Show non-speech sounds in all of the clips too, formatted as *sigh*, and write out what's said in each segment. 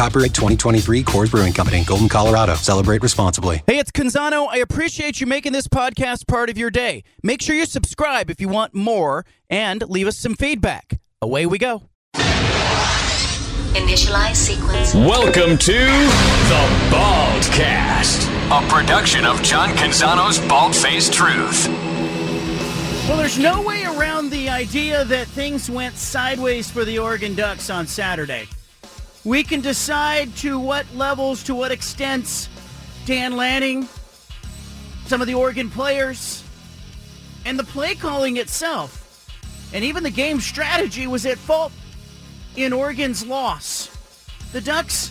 Copyright 2023 Coors Brewing Company, Golden, Colorado. Celebrate responsibly. Hey, it's Canzano. I appreciate you making this podcast part of your day. Make sure you subscribe if you want more and leave us some feedback. Away we go. Initialize sequence. Welcome to the Baldcast, a production of John Canzano's Bald Faced Truth. Well, there's no way around the idea that things went sideways for the Oregon Ducks on Saturday. We can decide to what levels, to what extents Dan Lanning, some of the Oregon players, and the play calling itself, and even the game strategy was at fault in Oregon's loss. The Ducks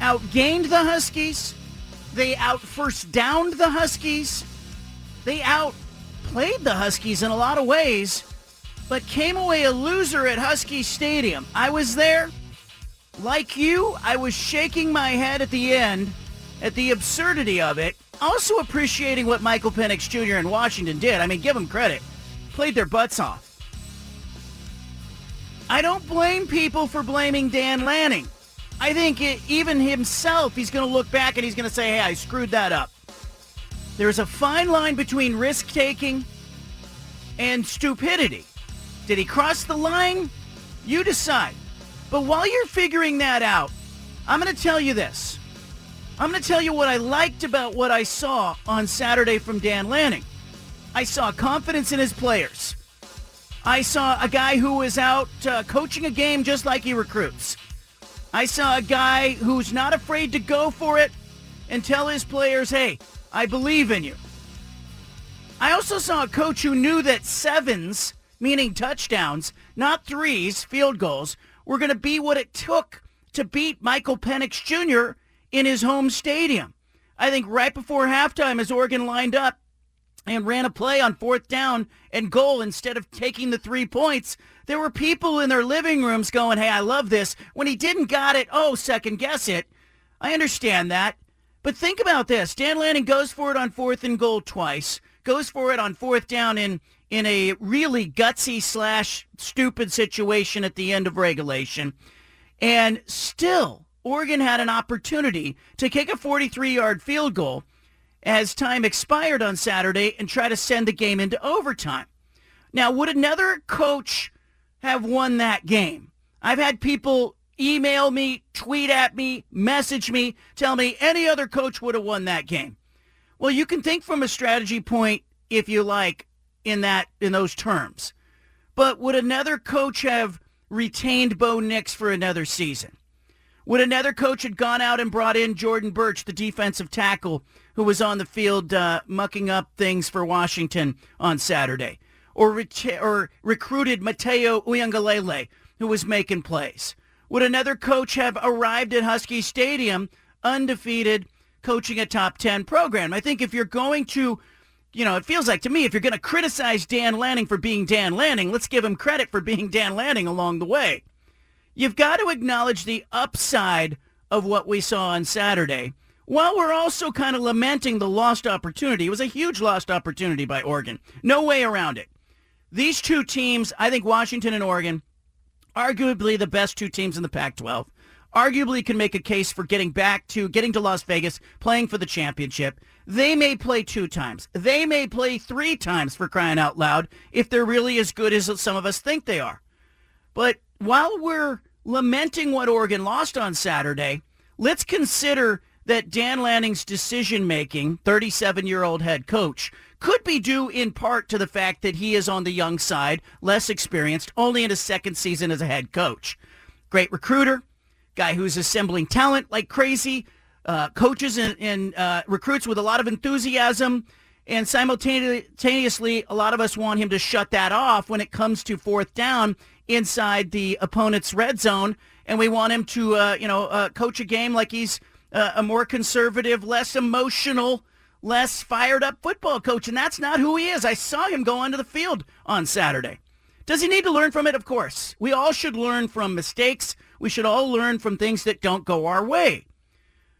outgained the Huskies. They out first downed the Huskies. They outplayed the Huskies in a lot of ways, but came away a loser at Husky Stadium. I was there. Like you, I was shaking my head at the end at the absurdity of it. Also appreciating what Michael Penix Jr. in Washington did. I mean, give them credit. Played their butts off. I don't blame people for blaming Dan Lanning. I think it, even himself, he's going to look back and he's going to say, hey, I screwed that up. There's a fine line between risk taking and stupidity. Did he cross the line? You decide. But while you're figuring that out, I'm going to tell you this. I'm going to tell you what I liked about what I saw on Saturday from Dan Lanning. I saw confidence in his players. I saw a guy who was out uh, coaching a game just like he recruits. I saw a guy who's not afraid to go for it and tell his players, hey, I believe in you. I also saw a coach who knew that sevens, meaning touchdowns, not threes, field goals, were going to be what it took to beat Michael Penix Jr. in his home stadium. I think right before halftime, as Oregon lined up and ran a play on fourth down and goal instead of taking the three points, there were people in their living rooms going, hey, I love this. When he didn't got it, oh, second guess it. I understand that. But think about this. Dan Lanning goes for it on fourth and goal twice, goes for it on fourth down in, in a really gutsy slash stupid situation at the end of regulation. And still, Oregon had an opportunity to kick a 43-yard field goal as time expired on Saturday and try to send the game into overtime. Now, would another coach have won that game? I've had people email me, tweet at me, message me, tell me any other coach would have won that game. Well, you can think from a strategy point if you like in that in those terms. But would another coach have retained Bo Nix for another season? Would another coach have gone out and brought in Jordan Burch, the defensive tackle who was on the field uh, mucking up things for Washington on Saturday? Or, ret- or recruited Matayo Uiagalelei, who was making plays? Would another coach have arrived at Husky Stadium undefeated, coaching a top 10 program? I think if you're going to you know, it feels like to me if you're going to criticize Dan Lanning for being Dan Lanning, let's give him credit for being Dan Lanning along the way. You've got to acknowledge the upside of what we saw on Saturday while we're also kind of lamenting the lost opportunity. It was a huge lost opportunity by Oregon. No way around it. These two teams, I think Washington and Oregon, arguably the best two teams in the Pac-12, arguably can make a case for getting back to getting to Las Vegas, playing for the championship. They may play two times. They may play three times for crying out loud if they're really as good as some of us think they are. But while we're lamenting what Oregon lost on Saturday, let's consider that Dan Lanning's decision making, 37 year old head coach, could be due in part to the fact that he is on the young side, less experienced, only in his second season as a head coach. Great recruiter, guy who's assembling talent like crazy, uh, coaches and, and uh, recruits with a lot of enthusiasm. And simultaneously, a lot of us want him to shut that off when it comes to fourth down inside the opponent's red zone. And we want him to, uh, you know, uh, coach a game like he's uh, a more conservative, less emotional, less fired up football coach, and that's not who he is. I saw him go onto the field on Saturday. Does he need to learn from it? Of course. We all should learn from mistakes. We should all learn from things that don't go our way.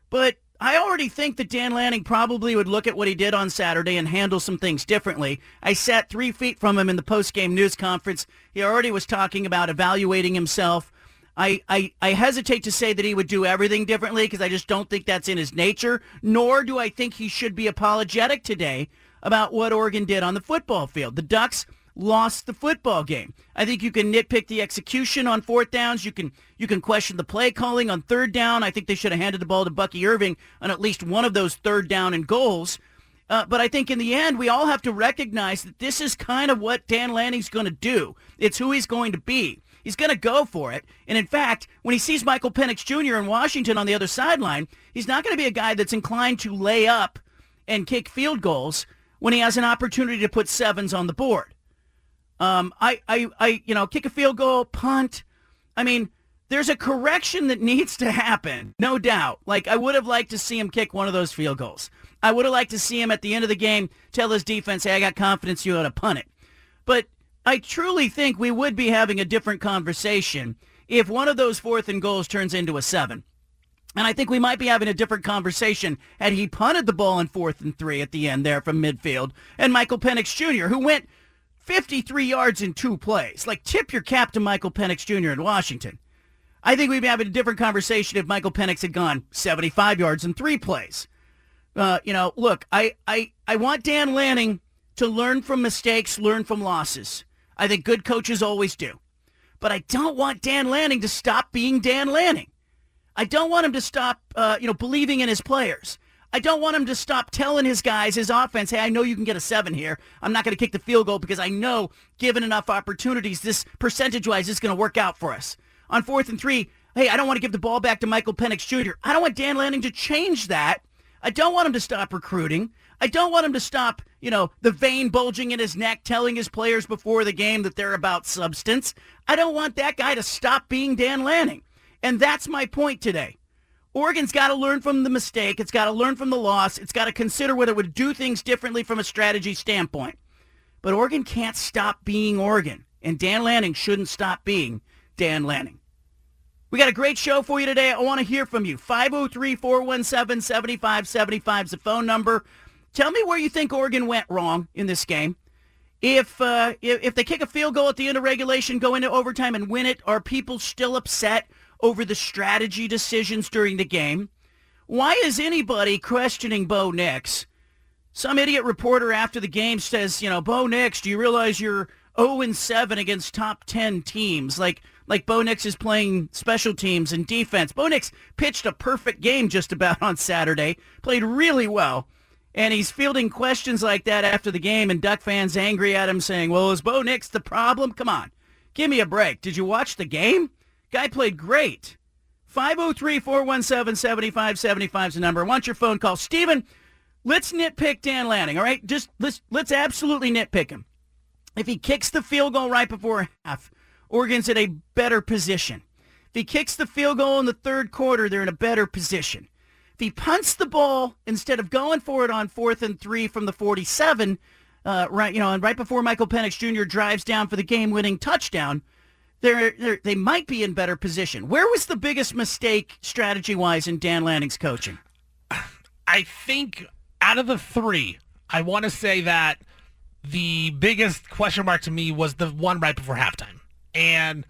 But I already think that Dan Lanning probably would look at what he did on Saturday and handle some things differently. I sat three feet from him in the post-game news conference. He already was talking about evaluating himself. I, I, I hesitate to say that he would do everything differently because I just don't think that's in his nature, nor do I think he should be apologetic today about what Oregon did on the football field. The Ducks lost the football game. I think you can nitpick the execution on fourth downs. You can you can question the play calling on third down. I think they should have handed the ball to Bucky Irving on at least one of those third down and goals. Uh, but I think in the end, we all have to recognize that this is kind of what Dan Lanning's going to do. It's who he's going to be. He's going to go for it. And in fact, when he sees Michael Penix Jr. in Washington on the other sideline, he's not going to be a guy that's inclined to lay up and kick field goals when he has an opportunity to put sevens on the board. Um, I, I, I, you know, kick a field goal, punt. I mean, there's a correction that needs to happen, no doubt. Like, I would have liked to see him kick one of those field goals. I would have liked to see him at the end of the game tell his defense, hey, I got confidence you ought to punt it. But I truly think we would be having a different conversation if one of those fourth and goals turns into a seven. And I think we might be having a different conversation had he punted the ball in fourth and three at the end there from midfield. And Michael Penix Jr., who went 53 yards in two plays. Like, tip your cap to Michael Penix Jr. in Washington. I think we'd be having a different conversation if Michael Penix had gone 75 yards in three plays. Uh, you know, look, I, I, I want Dan Lanning to learn from mistakes, learn from losses. I think good coaches always do. But I don't want Dan Lanning to stop being Dan Lanning. I don't want him to stop, uh, you know, believing in his players. I don't want him to stop telling his guys, his offense, hey, I know you can get a seven here. I'm not going to kick the field goal because I know, given enough opportunities, this percentage-wise is going to work out for us. On fourth and three, hey, I don't want to give the ball back to Michael Penix Jr. I don't want Dan Lanning to change that. I don't want him to stop recruiting. I don't want him to stop, you know, the vein bulging in his neck telling his players before the game that they're about substance. I don't want that guy to stop being Dan Lanning. And that's my point today. Oregon's got to learn from the mistake. It's got to learn from the loss. It's got to consider whether it would do things differently from a strategy standpoint. But Oregon can't stop being Oregon. And Dan Lanning shouldn't stop being Dan Lanning. We got a great show for you today. I want to hear from you. 503-417-7575 is the phone number. Tell me where you think Oregon went wrong in this game. If, uh, if if they kick a field goal at the end of regulation, go into overtime and win it, are people still upset over the strategy decisions during the game? Why is anybody questioning Bo Nix? Some idiot reporter after the game says, you know, Bo Nix, do you realize you're 0-7 against top 10 teams? Like, like Bo Nix is playing special teams and defense. Bo Nix pitched a perfect game just about *laughs* on Saturday, played really well. And he's fielding questions like that after the game, and Duck fans angry at him saying, well, is Bo Nix the problem? Come on, give me a break. Did you watch the game? Guy played great. 503-417-7575 is the number. I want your phone call. Steven, let's nitpick Dan Lanning, all right? Just let's let's absolutely nitpick him. If he kicks the field goal right before half, Oregon's in a better position. If he kicks the field goal in the third quarter, they're in a better position. If he punts the ball instead of going for it on fourth and three from the 47, uh, right, you know, and right before Michael Penix Jr. drives down for the game-winning touchdown, they're, they're, they might be in better position. Where was the biggest mistake strategy-wise in Dan Lanning's coaching? I think out of the three, I want to say that the biggest question mark to me was the one right before halftime. And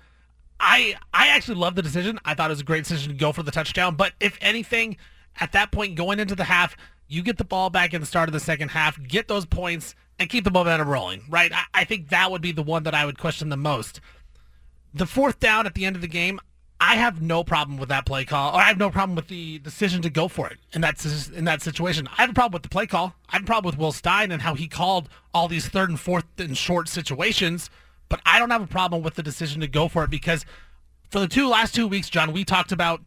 I I actually love the decision. I thought it was a great decision to go for the touchdown. But if anything, at that point going into the half, you get the ball back in the start of the second half, get those points, and keep the momentum rolling, right? I, I think that would be the one that I would question the most the fourth down at the end of the game, I have no problem with that play call, or I have no problem with the decision to go for it in that in that situation. I have a problem with the play call. I have a problem with Will Stein and how he called all these third and fourth and short situations. But I don't have a problem with the decision to go for it because for the two last two weeks, John, we talked about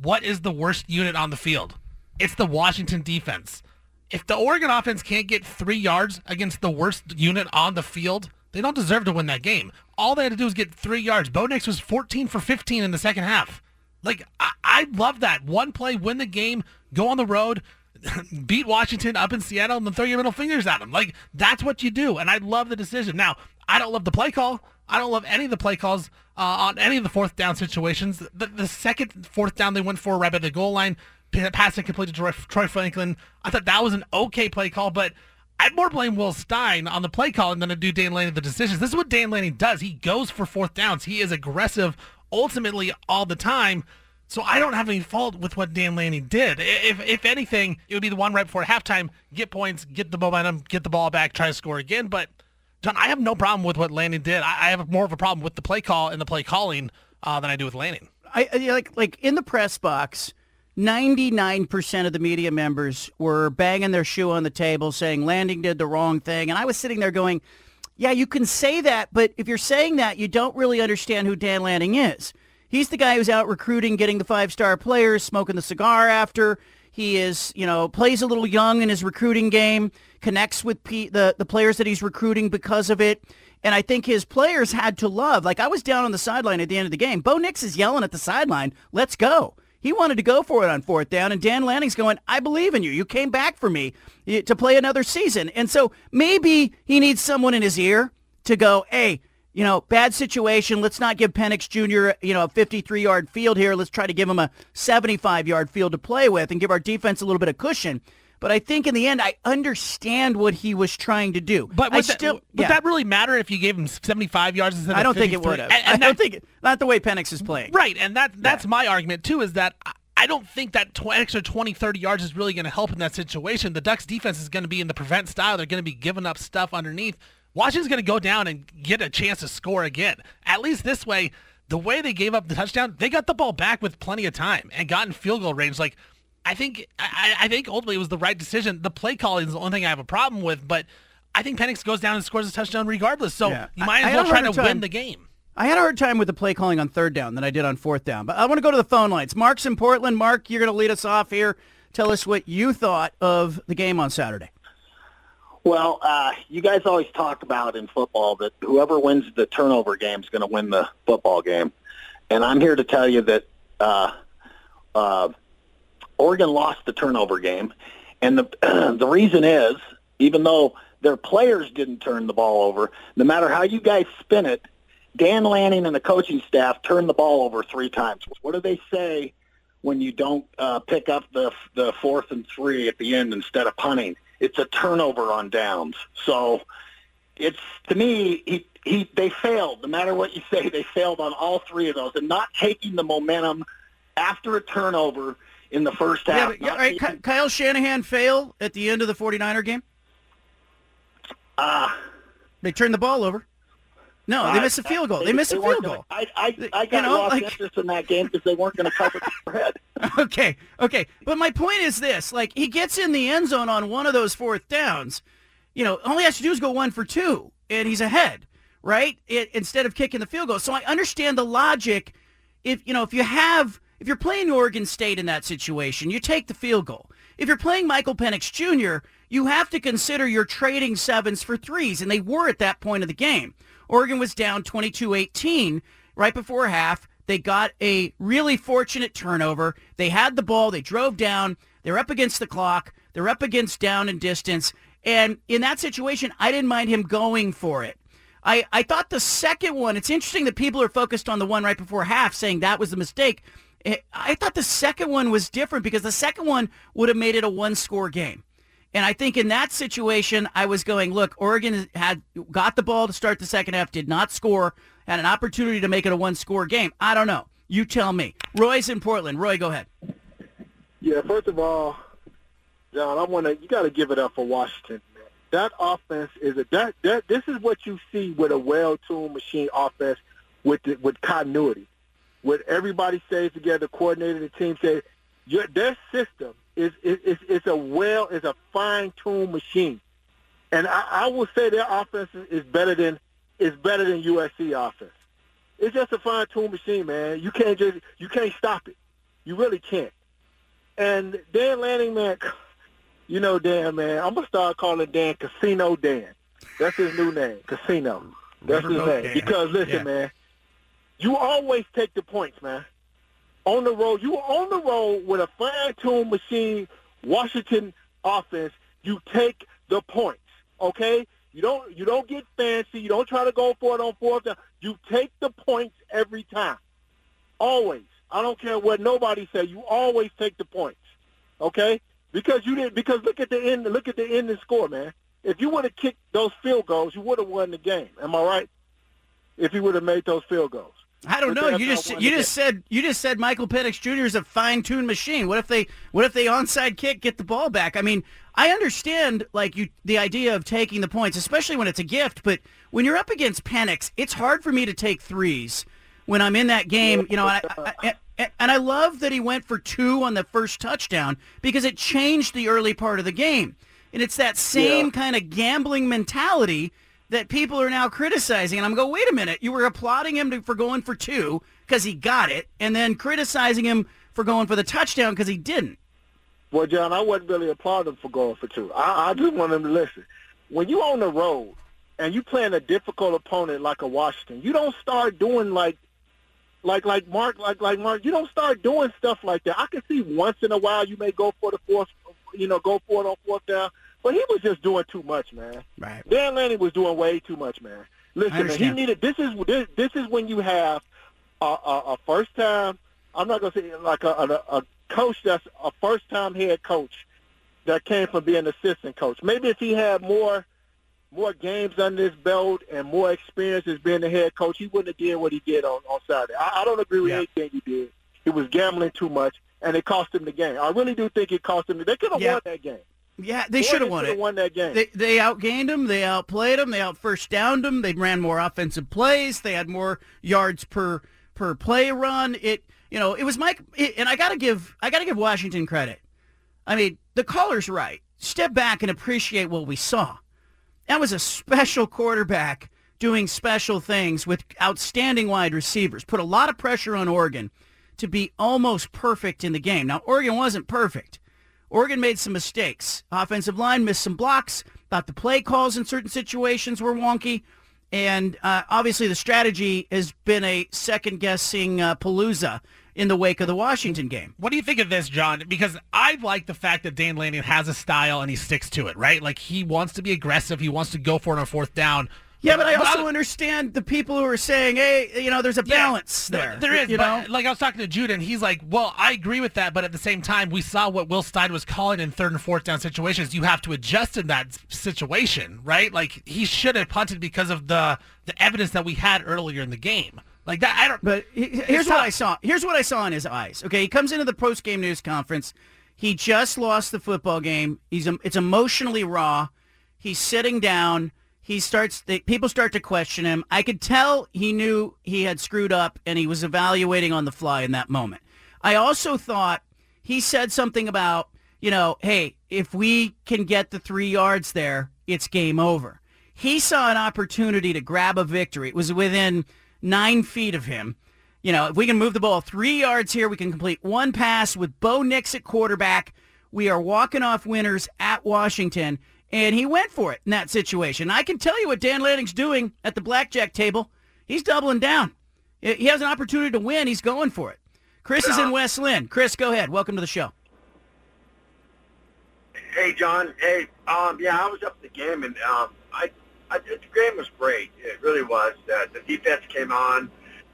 what is the worst unit on the field. It's the Washington defense. If the Oregon offense can't get three yards against the worst unit on the field, they don't deserve to win that game. All they had to do was get three yards. Bo Nix was 14 for 15 in the second half. Like, I, I love that. One play, win the game, go on the road. *laughs* beat Washington up in Seattle and then throw your middle fingers at them. Like that's what you do, and I love the decision. Now I don't love the play call. I don't love any of the play calls uh, on any of the fourth down situations. The, the second fourth down they went for right at the goal line, passing complete to Troy, Troy Franklin. I thought that was an okay play call, but I'd more blame Will Stein on the play calling than to do Dan Lanning the decisions. This is what Dan Lanning does. He goes for fourth downs. He is aggressive ultimately all the time. So I don't have any fault with what Dan Lanning did. If if anything, it would be the one right before halftime, get points, get the momentum, get the ball back, try to score again. But John, I have no problem with what Lanning did. I, I have more of a problem with the play call and the play calling uh, than I do with Lanning. I, I like like in the press box. 99% of the media members were banging their shoe on the table saying Lanning did the wrong thing. And I was sitting there going, yeah, you can say that, but if you're saying that, you don't really understand who Dan Lanning is. He's the guy who's out recruiting, getting the five-star players, smoking the cigar after. He is, you know, plays a little young in his recruiting game, connects with P- the, the players that he's recruiting because of it. And I think his players had to love. Like I was down on the sideline at the end of the game. Bo Nix is yelling at the sideline, let's go. He wanted to go for it on fourth down, and Dan Lanning's going, I believe in you. You came back for me to play another season. And so maybe he needs someone in his ear to go, hey, you know, bad situation. Let's not give Penix Jr., you know, a 53-yard field here. Let's try to give him a 75-yard field to play with and give our defense a little bit of cushion. But I think in the end, I understand what he was trying to do. But would, still, that, would yeah. that really matter if you gave him 75 yards instead I don't think it would have. And, and I don't think it, not the way Penix is playing. Right, and that that's yeah. my argument too. Is that I don't think that tw- extra 20, 30 yards is really going to help in that situation. The Ducks defense is going to be in the prevent style. They're going to be giving up stuff underneath. Washington's going to go down and get a chance to score again. At least this way, the way they gave up the touchdown, they got the ball back with plenty of time and got in field goal range. Like, I think, I, I think ultimately it was the right decision. The play calling is the only thing I have a problem with, but I think Penix goes down and scores a touchdown regardless. So yeah. you might as well try to time. win the game. I had a hard time with the play calling on third down than I did on fourth down. But I want to go to the phone lines. Mark's in Portland. Mark, you're going to lead us off here. Tell us what you thought of the game on Saturday. Well, uh, you guys always talk about in football that whoever wins the turnover game is going to win the football game. And I'm here to tell you that uh, uh, Oregon lost the turnover game. And the, *clears throat* the reason is, even though their players didn't turn the ball over, no matter how you guys spin it, Dan Lanning and the coaching staff turned the ball over three times. What do they say when you don't uh, pick up the the fourth and three at the end instead of punting? it's a turnover on downs. So it's to me he he they failed. No matter what you say, they failed on all three of those and not taking the momentum after a turnover in the first half. Yeah, yeah right. Taking... Kyle Shanahan fail at the end of the 49er game? Ah. Uh, they turned the ball over. No, they missed a field goal. They, they missed a field goal. I, I, I got you know, lost like, interest in that game because they weren't going to cover the spread. *laughs* Okay, okay. But my point is this. Like, he gets in the end zone on one of those fourth downs. You know, all he has to do is go one for two, and he's ahead, right? It, instead of kicking the field goal. So I understand the logic. If, you know, if you have, if you're playing Oregon State in that situation, you take the field goal. If you're playing Michael Penix Jr., you have to consider you're trading sevens for threes, and they were at that point of the game. Oregon was down 22-18 right before half. They got a really fortunate turnover. They had the ball. They drove down. They're up against the clock. They're up against down and distance. And in that situation, I didn't mind him going for it. I, I thought the second one, it's interesting that people are focused on the one right before half saying that was a mistake. I thought the second one was different because the second one would have made it a one-score game. And I think in that situation, I was going, look, Oregon had got the ball to start the second half, did not score, had an opportunity to make it a one-score game. I don't know. You tell me. Roy's in Portland. Roy, go ahead. Yeah, first of all, John, I want to. You got to give it up for Washington. Man. That offense is a that that. This is what you see with a well-tuned machine offense with the, with continuity, with everybody stays together, coordinated. The team says your, their system is is is a well is a fine tuned machine, and I, I will say their offense is better than is better than USC offense. It's just a fine tuned machine, man. You can't just you can't stop it. You really can't. And Dan Lanning, man, *laughs* you know Dan, man. I'm gonna start calling Dan Casino Dan. That's his new name, Casino. That's his name. Dan. Because listen, yeah. man, you always take the points, man on the road. You were on the road with a fine-tuned machine Washington offense, you take the points. Okay? You don't you don't get fancy. You don't try to go for it on fourth down. You take the points every time. Always. I don't care what nobody say. You always take the points. Okay? Because you didn't because look at the end look at the ending score, man. If you would have kicked those field goals, you would have won the game. Am I right? If you would have made those field goals. I don't know. You just you just said you just said Michael Penix Jr. is a fine-tuned machine. What if they what if they onside kick get the ball back? I mean, I understand like you the idea of taking the points, especially when it's a gift. But when you're up against Penix, it's hard for me to take threes when I'm in that game. You know, and I, I, and I love that he went for two on the first touchdown because it changed the early part of the game. And it's that same Yeah. kind of gambling mentality that people are now criticizing. And I'm going, wait a minute, you were applauding him to, for going for two because he got it, and then criticizing him for going for the touchdown because he didn't. Well, John, I wasn't really applauding him for going for two. I, I just want him to listen. When you're on the road and you're playing a difficult opponent like a Washington, you don't start doing like like like Mark like like Mark. You don't start doing stuff like that. I can see once in a while you may go for the fourth, you know, go for it on fourth down, but he was just doing too much, man. Right. Dan Lanning was doing way too much, man. Listen, man, he needed. This is this, this is when you have a, a, a first time. I'm not gonna say like a, a, a coach that's a first time head coach that came from being assistant coach. Maybe if he had more more games under his belt and more experience as being the head coach, he wouldn't have did what he did on on Saturday. I, I don't agree with Yeah. anything he did. He was gambling too much, and it cost him the game. I really do think it cost him. They could have Yeah. won that game. Yeah, they should have won it. Won that game. They, they outgained them. They outplayed them. They out first downed him. They ran more offensive plays. They had more yards per per play run. It you know it was Mike. It, and I gotta give I gotta give Washington credit. I mean the caller's right. Step back and appreciate what we saw. That was a special quarterback doing special things with outstanding wide receivers. Put a lot of pressure on Oregon to be almost perfect in the game. Now Oregon wasn't perfect. Oregon made some mistakes. Offensive line missed some blocks. Thought the play calls in certain situations were wonky. And uh, obviously the strategy has been a second-guessing uh, palooza in the wake of the Washington game. What do you think of this, John? Because I like the fact that Dan Lanning has a style and he sticks to it, right? Like he wants to be aggressive. He wants to go for it on fourth down. Yeah, but I also I- understand the people who are saying, hey, you know, there's a balance no, there. There is, you but know? like I was talking to Jude, and he's like, "Well, I agree with that, but at the same time, we saw what Will Stein was calling in third and fourth down situations. You have to adjust in that situation, right? Like he should have punted because of the the evidence that we had earlier in the game. Like that, I don't. But he- here's what tough. I saw. Here's what I saw in his eyes. Okay, he comes into the post game news conference. He just lost the football game. He's it's emotionally raw. He's sitting down. He starts. The, people start to question him. I could tell he knew he had screwed up, and he was evaluating on the fly in that moment. I also thought he said something about, you know, hey, if we can get the three yards there, it's game over. He saw an opportunity to grab a victory. It was within nine feet of him. You know, if we can move the ball three yards here, we can complete one pass with Bo Nix at quarterback. We are walking off winners at Washington. And he went for it in that situation. I can tell you what Dan Lanning's doing at the blackjack table. He's doubling down. He has an opportunity to win. He's going for it. Chris is in West Linn. Chris, go ahead. Welcome to the show. Hey, John. Hey, um, yeah, I was up at the game, and um, I, I, the game was great. It really was. Uh, the defense came on,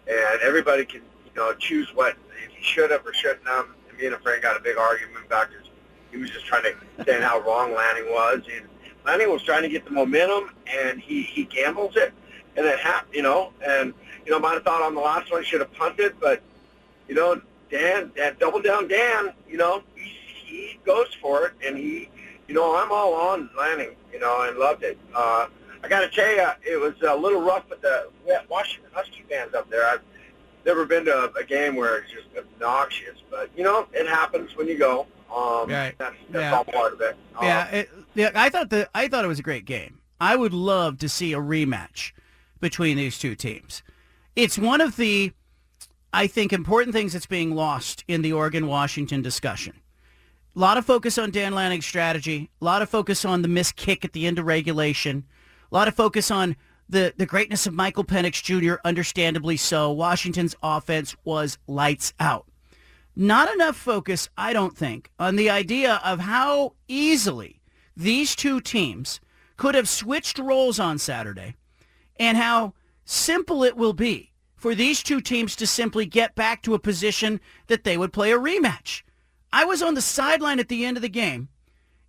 and everybody can, you know, choose what if he should have or shouldn't have. And me and a friend got a big argument back because he was just trying to saying how wrong Lanning was, and Lanning was trying to get the momentum, and he he gambles it, and it happened, you know, and you know, might have thought on the last one he should have punted, but you know, Dan, that double down Dan, you know, he, he goes for it, and he, you know, I'm all on Lanning, you know, and loved it. Uh, I got to tell you, it was a little rough with the Washington Husky fans up there. I've never been to a game where it's just obnoxious, but you know, it happens when you go. Um, Right. That's, that's Yeah. all part of it. Um, Yeah, it, yeah. I thought the I thought it was a great game. I would love to see a rematch between these two teams. It's one of the, I think, important things that's being lost in the Oregon Washington discussion. A lot of focus on Dan Lanning's strategy. A lot of focus on the missed kick at the end of regulation. A lot of focus on the, the greatness of Michael Penix Jr., understandably so. Washington's offense was lights out. Not enough focus, I don't think, on the idea of how easily these two teams could have switched roles on Saturday and how simple it will be for these two teams to simply get back to a position that they would play a rematch. I was on the sideline at the end of the game,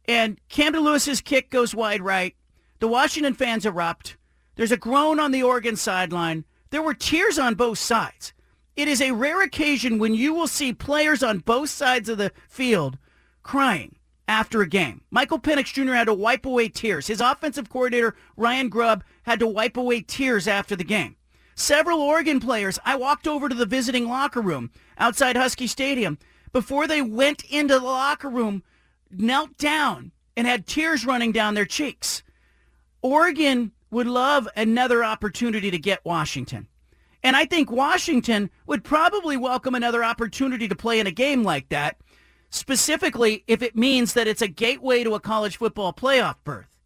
and Camden Lewis's kick goes wide right. The Washington fans erupt. There's a groan on the Oregon sideline. There were tears on both sides. It is a rare occasion when you will see players on both sides of the field crying after a game. Michael Penix Jr. had to wipe away tears. His offensive coordinator, Ryan Grubb, had to wipe away tears after the game. Several Oregon players, I walked over to the visiting locker room outside Husky Stadium. Before they went into the locker room, knelt down and had tears running down their cheeks. Oregon would love another opportunity to get Washington. And I think Washington would probably welcome another opportunity to play in a game like that, specifically if it means that it's a gateway to a college football playoff berth.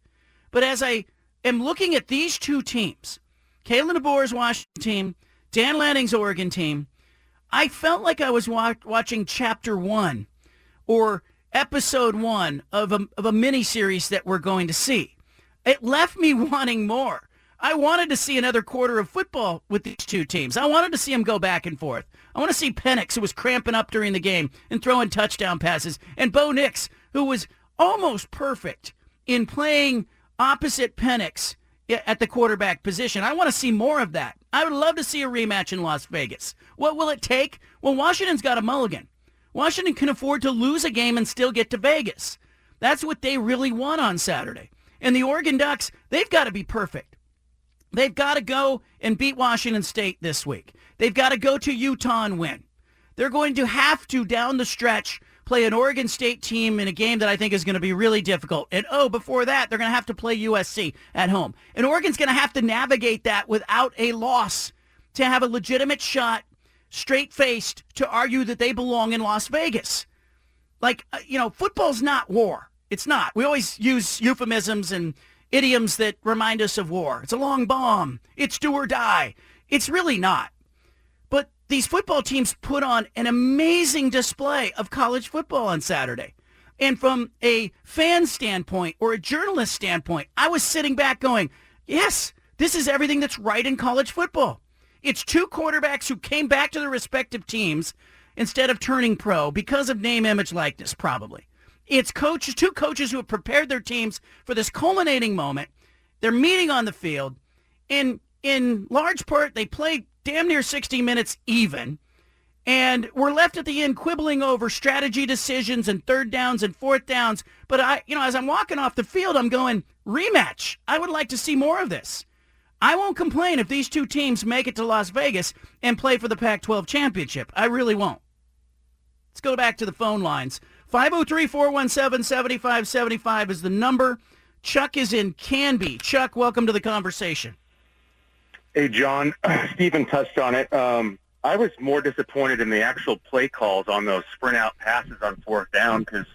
But as I am looking at these two teams, Kalen DeBoer's Washington team, Dan Lanning's Oregon team, I felt like I was wa- watching chapter one or episode one of a, of a mini series that we're going to see. It left me *laughs* wanting more. I wanted to see another quarter of football with these two teams. I wanted to see them go back and forth. I want to see Penix, who was cramping up during the game and throwing touchdown passes, and Bo Nix, who was almost perfect in playing opposite Penix at the quarterback position. I want to see more of that. I would love to see a rematch in Las Vegas. What will it take? Well, Washington's got a mulligan. Washington can afford to lose a game and still get to Vegas. That's what they really want on Saturday. And the Oregon Ducks, they've got to be perfect. They've got to go and beat Washington State this week. They've got to go to Utah and win. They're going to have to, down the stretch, play an Oregon State team in a game that I think is going to be really difficult. And oh, before that, they're going to have to play USC at home. And Oregon's going to have to navigate that without a loss to have a legitimate shot, straight faced, to argue that they belong in Las Vegas. Like, uh, you know, football's not war. It's not. We always use euphemisms and idioms that remind us of war. It's a long bomb. It's do or die. It's really not. But these football teams put on an amazing display of college football on Saturday. And from a fan standpoint or a journalist standpoint, I was sitting back going, yes, this is everything that's right in college football. It's two quarterbacks who came back to their respective teams instead of turning pro because of name, image, likeness, probably. It's coaches, two coaches who have prepared their teams for this culminating moment. They're meeting on the field. In in large part, they played damn near 60 minutes even. And we're left at the end quibbling over strategy decisions and third downs and fourth downs. But I, you know, as I'm walking off the field, I'm going, rematch. I would like to see more of this. I won't complain if these two teams make it to Las Vegas and play for the Pac-12 championship. I really won't. Let's go back to the phone lines. 503-417-7575 is the number. Chuck is in Canby. Chuck, welcome to the conversation. Hey, John. *clears throat* Stephen touched on it. Um, I was more disappointed in the actual play calls on those sprint out passes on fourth down because,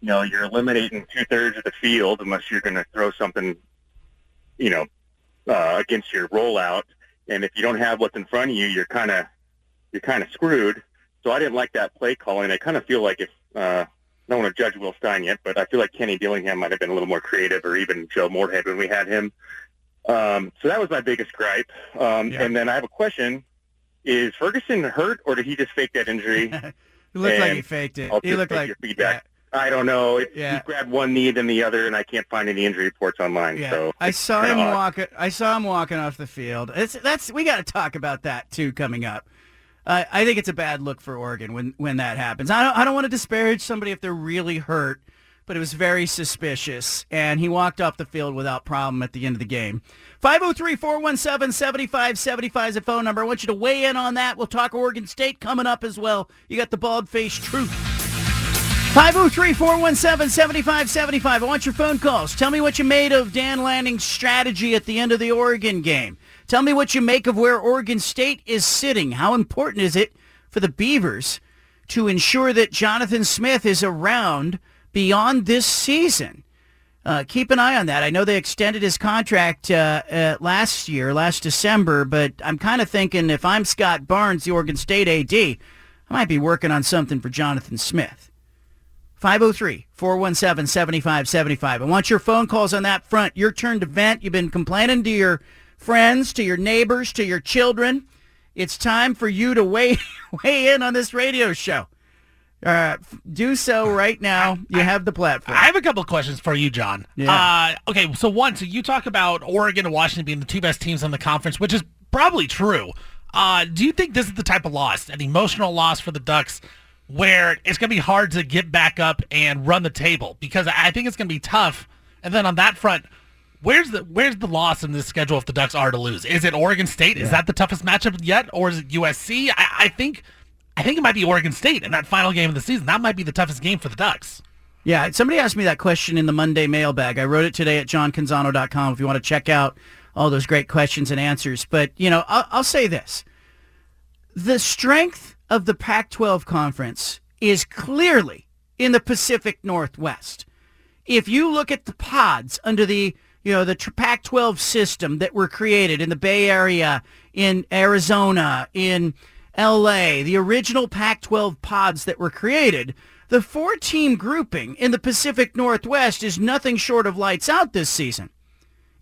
you know, you're eliminating two-thirds of the field unless you're going to throw something, you know, uh, against your rollout. And if you don't have what's in front of you, you're kind of you're kind of screwed. So I didn't like that play calling. I kind of feel like if uh, I don't want to judge Will Stein yet, but I feel like Kenny Dillingham might have been a little more creative, or even Joe Moorhead when we had him. Um, so that was my biggest gripe. Um, Yeah. And then I have a question: Is Ferguson hurt, or did he just fake that injury? *laughs* He looked like he faked it. I'll He looked like your feedback. I don't know. It, Yeah. He grabbed one knee and then the other, and I can't find any injury reports online. Yeah, So I saw him walking. I saw him walking off the field. It's that's we got to talk about that too coming up. Uh, I think it's a bad look for Oregon when when that happens. I don't I don't want to disparage somebody if they're really hurt, but it was very suspicious, and he walked off the field without problem at the end of the game. 503-417-7575 is the phone number. I want you to weigh in on that. We'll talk Oregon State coming up as well. You got the bald-faced truth. 503-417-7575. I want your phone calls. Tell me what you made of Dan Lanning's strategy at the end of the Oregon game. Tell me what you make of where Oregon State is sitting. How important is it for the Beavers to ensure that Jonathan Smith is around beyond this season? Uh, keep an eye on that. I know they extended his contract uh, uh, last year, last December, but I'm kind of thinking if I'm Scott Barnes, the Oregon State AD, I might be working on something for Jonathan Smith. 503-417-7575. I want your phone calls on that front. Your turn to vent. You've been complaining to your friends, to your neighbors, to your children. It's time for you to weigh *laughs* weigh in on this radio show. Uh, do so right now. You have the platform. I have a couple of questions for you, John. Yeah. Uh, okay, so one, so you talk about Oregon and Washington being the two best teams in the conference, which is probably true. Uh, do you think this is the type of loss, an emotional loss for the Ducks, where it's going to be hard to get back up and run the table? Because I think it's going to be tough. And then on that front, where's the where's the loss in this schedule if the Ducks are to lose? Is it Oregon State? Is that the toughest matchup yet, or is it USC? I, I think I think it might be Oregon State in that final game of the season. That might be the toughest game for the Ducks. Yeah, somebody asked me that question in the Monday mailbag. I wrote it today at johncanzano.com if you want to check out all those great questions and answers. But, you know, I'll, I'll say this. The strength of the Pac-12 conference is clearly in the Pacific Northwest. If you look at the pods under the, you know, the Pac-12 system that were created in the Bay Area, in Arizona, in LA, the original Pac-12 pods that were created, the four-team grouping in the Pacific Northwest is nothing short of lights out this season.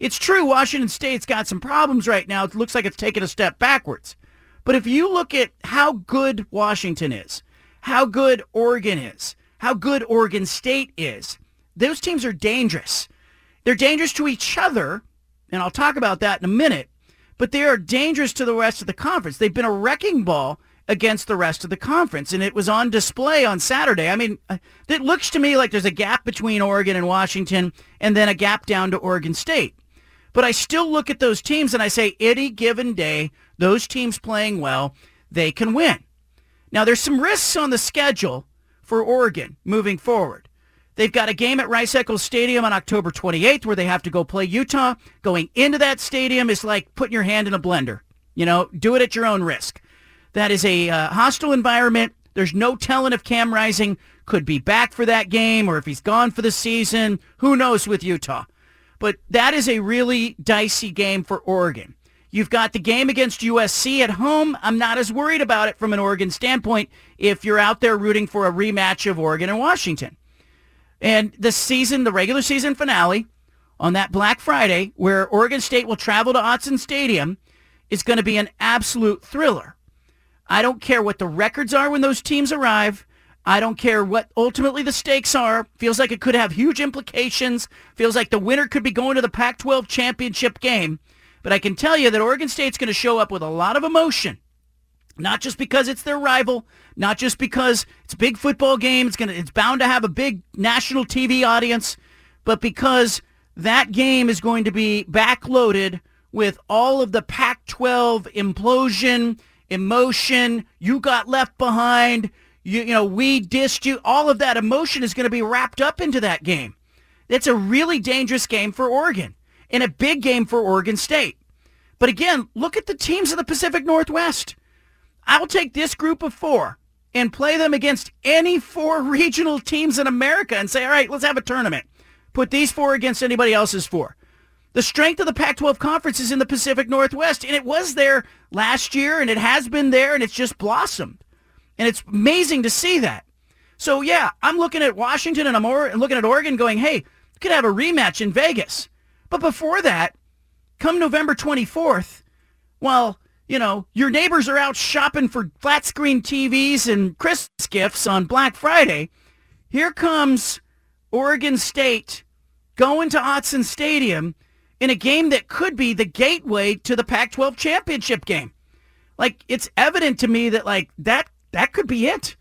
It's true Washington State's got some problems right now. It looks like it's taken a step backwards. But if you look at how good Washington is, how good Oregon is, how good Oregon State is, those teams are dangerous. They're dangerous to each other, and I'll talk about that in a minute, but they are dangerous to the rest of the conference. They've been a wrecking ball against the rest of the conference, and it was on display on Saturday. I mean, uh, it looks to me like there's a gap between Oregon and Washington, and then a gap down to Oregon State. But I still look at those teams and I say, any given day, those teams playing well, they can win. Now, there's some risks on the schedule for Oregon moving forward. They've got a game at Rice Eccles Stadium on October 28th where they have to go play Utah. Going into that stadium is like putting your hand in a blender. You know, do it at your own risk. That is a uh, hostile environment. There's no telling if Cam Rising could be back for that game or if he's gone for the season. Who knows with Utah? But that is a really dicey game for Oregon. You've got the game against USC at home. I'm not as worried about it from an Oregon standpoint if you're out there rooting for a rematch of Oregon and Washington. And the season, the regular season finale on that Black Friday, where Oregon State will travel to Autzen Stadium, is going to be an absolute thriller. I don't care what the records are when those teams arrive. I don't care what ultimately the stakes are. Feels like it could have huge implications. Feels like the winner could be going to the Pac-12 championship game. But I can tell you that Oregon State's going to show up with a lot of emotion. Not just because it's their rival, not just because it's a big football game, it's to it's bound to have a big national TV audience, but because that game is going to be backloaded with all of the Pac-12 implosion, emotion, you got left behind, you, you know, we dissed you. All of that emotion is going to be wrapped up into that game. It's a really dangerous game for Oregon and a big game for Oregon State. But again, look at the teams of the Pacific Northwest. I'll take this group of four and play them against any four *laughs* regional teams in America and say, all right, let's have a tournament. Put these four against anybody else's four. The strength of the Pac-12 conference is in the Pacific Northwest, and it was there last year, and it has been there, and it's just blossomed. And it's amazing to see that. So yeah, I'm looking at Washington and I'm looking at Oregon going, hey, could have a rematch in Vegas. But before that, come November 24th, well, you know, your neighbors are out shopping for flat screen TVs and Christmas gifts on Black Friday. Here comes Oregon State going to Autzen Stadium in a game that could be the gateway to the Pac-12 championship game. Like it's evident to me that like that that could be it.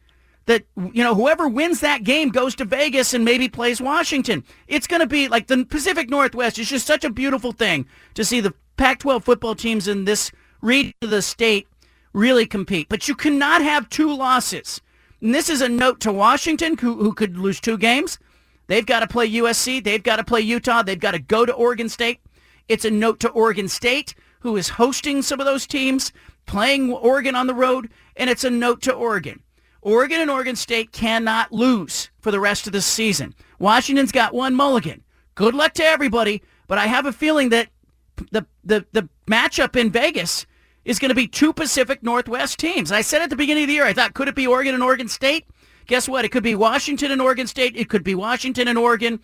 That you know whoever wins that game goes to Vegas and maybe plays Washington. It's going to be like the Pacific Northwest is just such a beautiful thing to see the Pac-12 football teams in this of the state really compete. But you cannot have two losses. And this is a note to Washington who, who could lose two games. They've got to play USC. They've got to play Utah. They've got to go to Oregon State. It's a note to Oregon State, who is hosting some of those teams, playing Oregon on the road, and it's a note to Oregon. Oregon and Oregon State cannot lose for the rest of the season. Washington's got one mulligan. Good luck to everybody, but I have a feeling that the the the matchup in Vegas is going to be two Pacific Northwest teams. I said at the beginning of the year, I thought, could it be Oregon and Oregon State? Guess what? It could be Washington and Oregon State. It could be Washington and Oregon.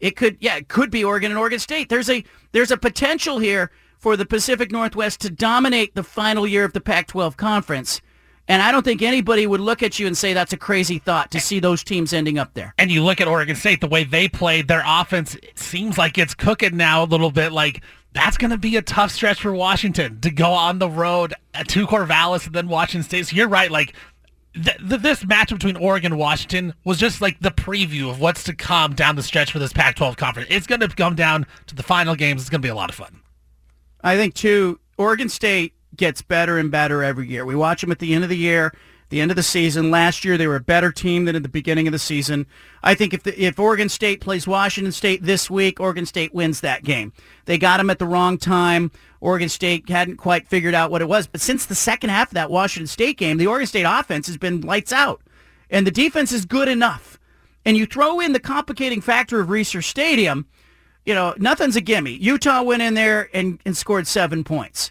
It could, yeah, it could be Oregon and Oregon State. There's a there's a potential here for the Pacific Northwest to dominate the final year of the Pac-12 conference. And I don't think anybody would look at you and say that's a crazy thought to see those teams ending up there. And you look at Oregon State, the way they played, their offense seems like it's cooking now a little bit. Like that's going to be a tough stretch for Washington to go on the road to Corvallis and then Washington State. So you're right. Like th- th- this match between Oregon and Washington was just like the preview of what's to come down the stretch for this Pac-12 conference. It's going to come down to the final games. It's going to be a lot of fun. I think too. Oregon State gets better and better every year. We watch them at the end of the year, the end of the season. Last year they were a better team than at the beginning of the season. I think if the, if Oregon State plays Washington State this week, Oregon State wins that game. They got them at the wrong time. Oregon State hadn't quite figured out what it was, but since the second half of that Washington State game, the Oregon State offense has been lights out, and the defense is good enough. And you throw in the complicating factor of Reser Stadium, you know, nothing's a gimme. Utah went in there and, and scored seven points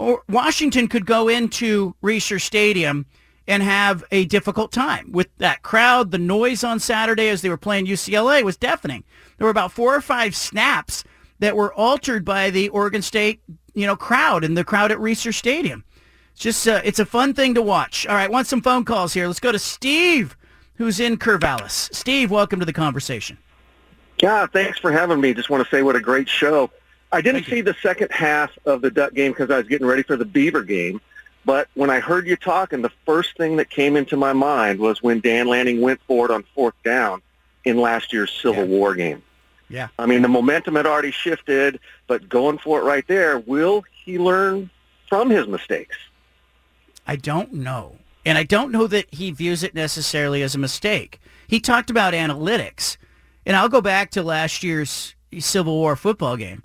or Washington could go into Reser Stadium and have a difficult time with that crowd. The noise on Saturday as they were playing UCLA was deafening. There were about four or five snaps that were altered by the Oregon State, you know, crowd and the crowd at Reser Stadium. It's just uh, it's a fun thing to watch. All right, want some phone calls here. Let's go to Steve, who's in Corvallis. Steve, welcome to the conversation. Yeah, thanks for having me. Just want to say what a great show. I didn't see the second half of the Duck game because I was getting ready for the Beaver game. But when I heard you talking, the first thing that came into my mind was when Dan Lanning went for it on fourth down in last year's Civil Yeah. War game. Yeah. I mean, the momentum had already shifted, but going for it right there, will he learn from his mistakes? I don't know. And I don't know that he views it necessarily as a mistake. He talked about analytics. And I'll go back to last year's Civil War football game.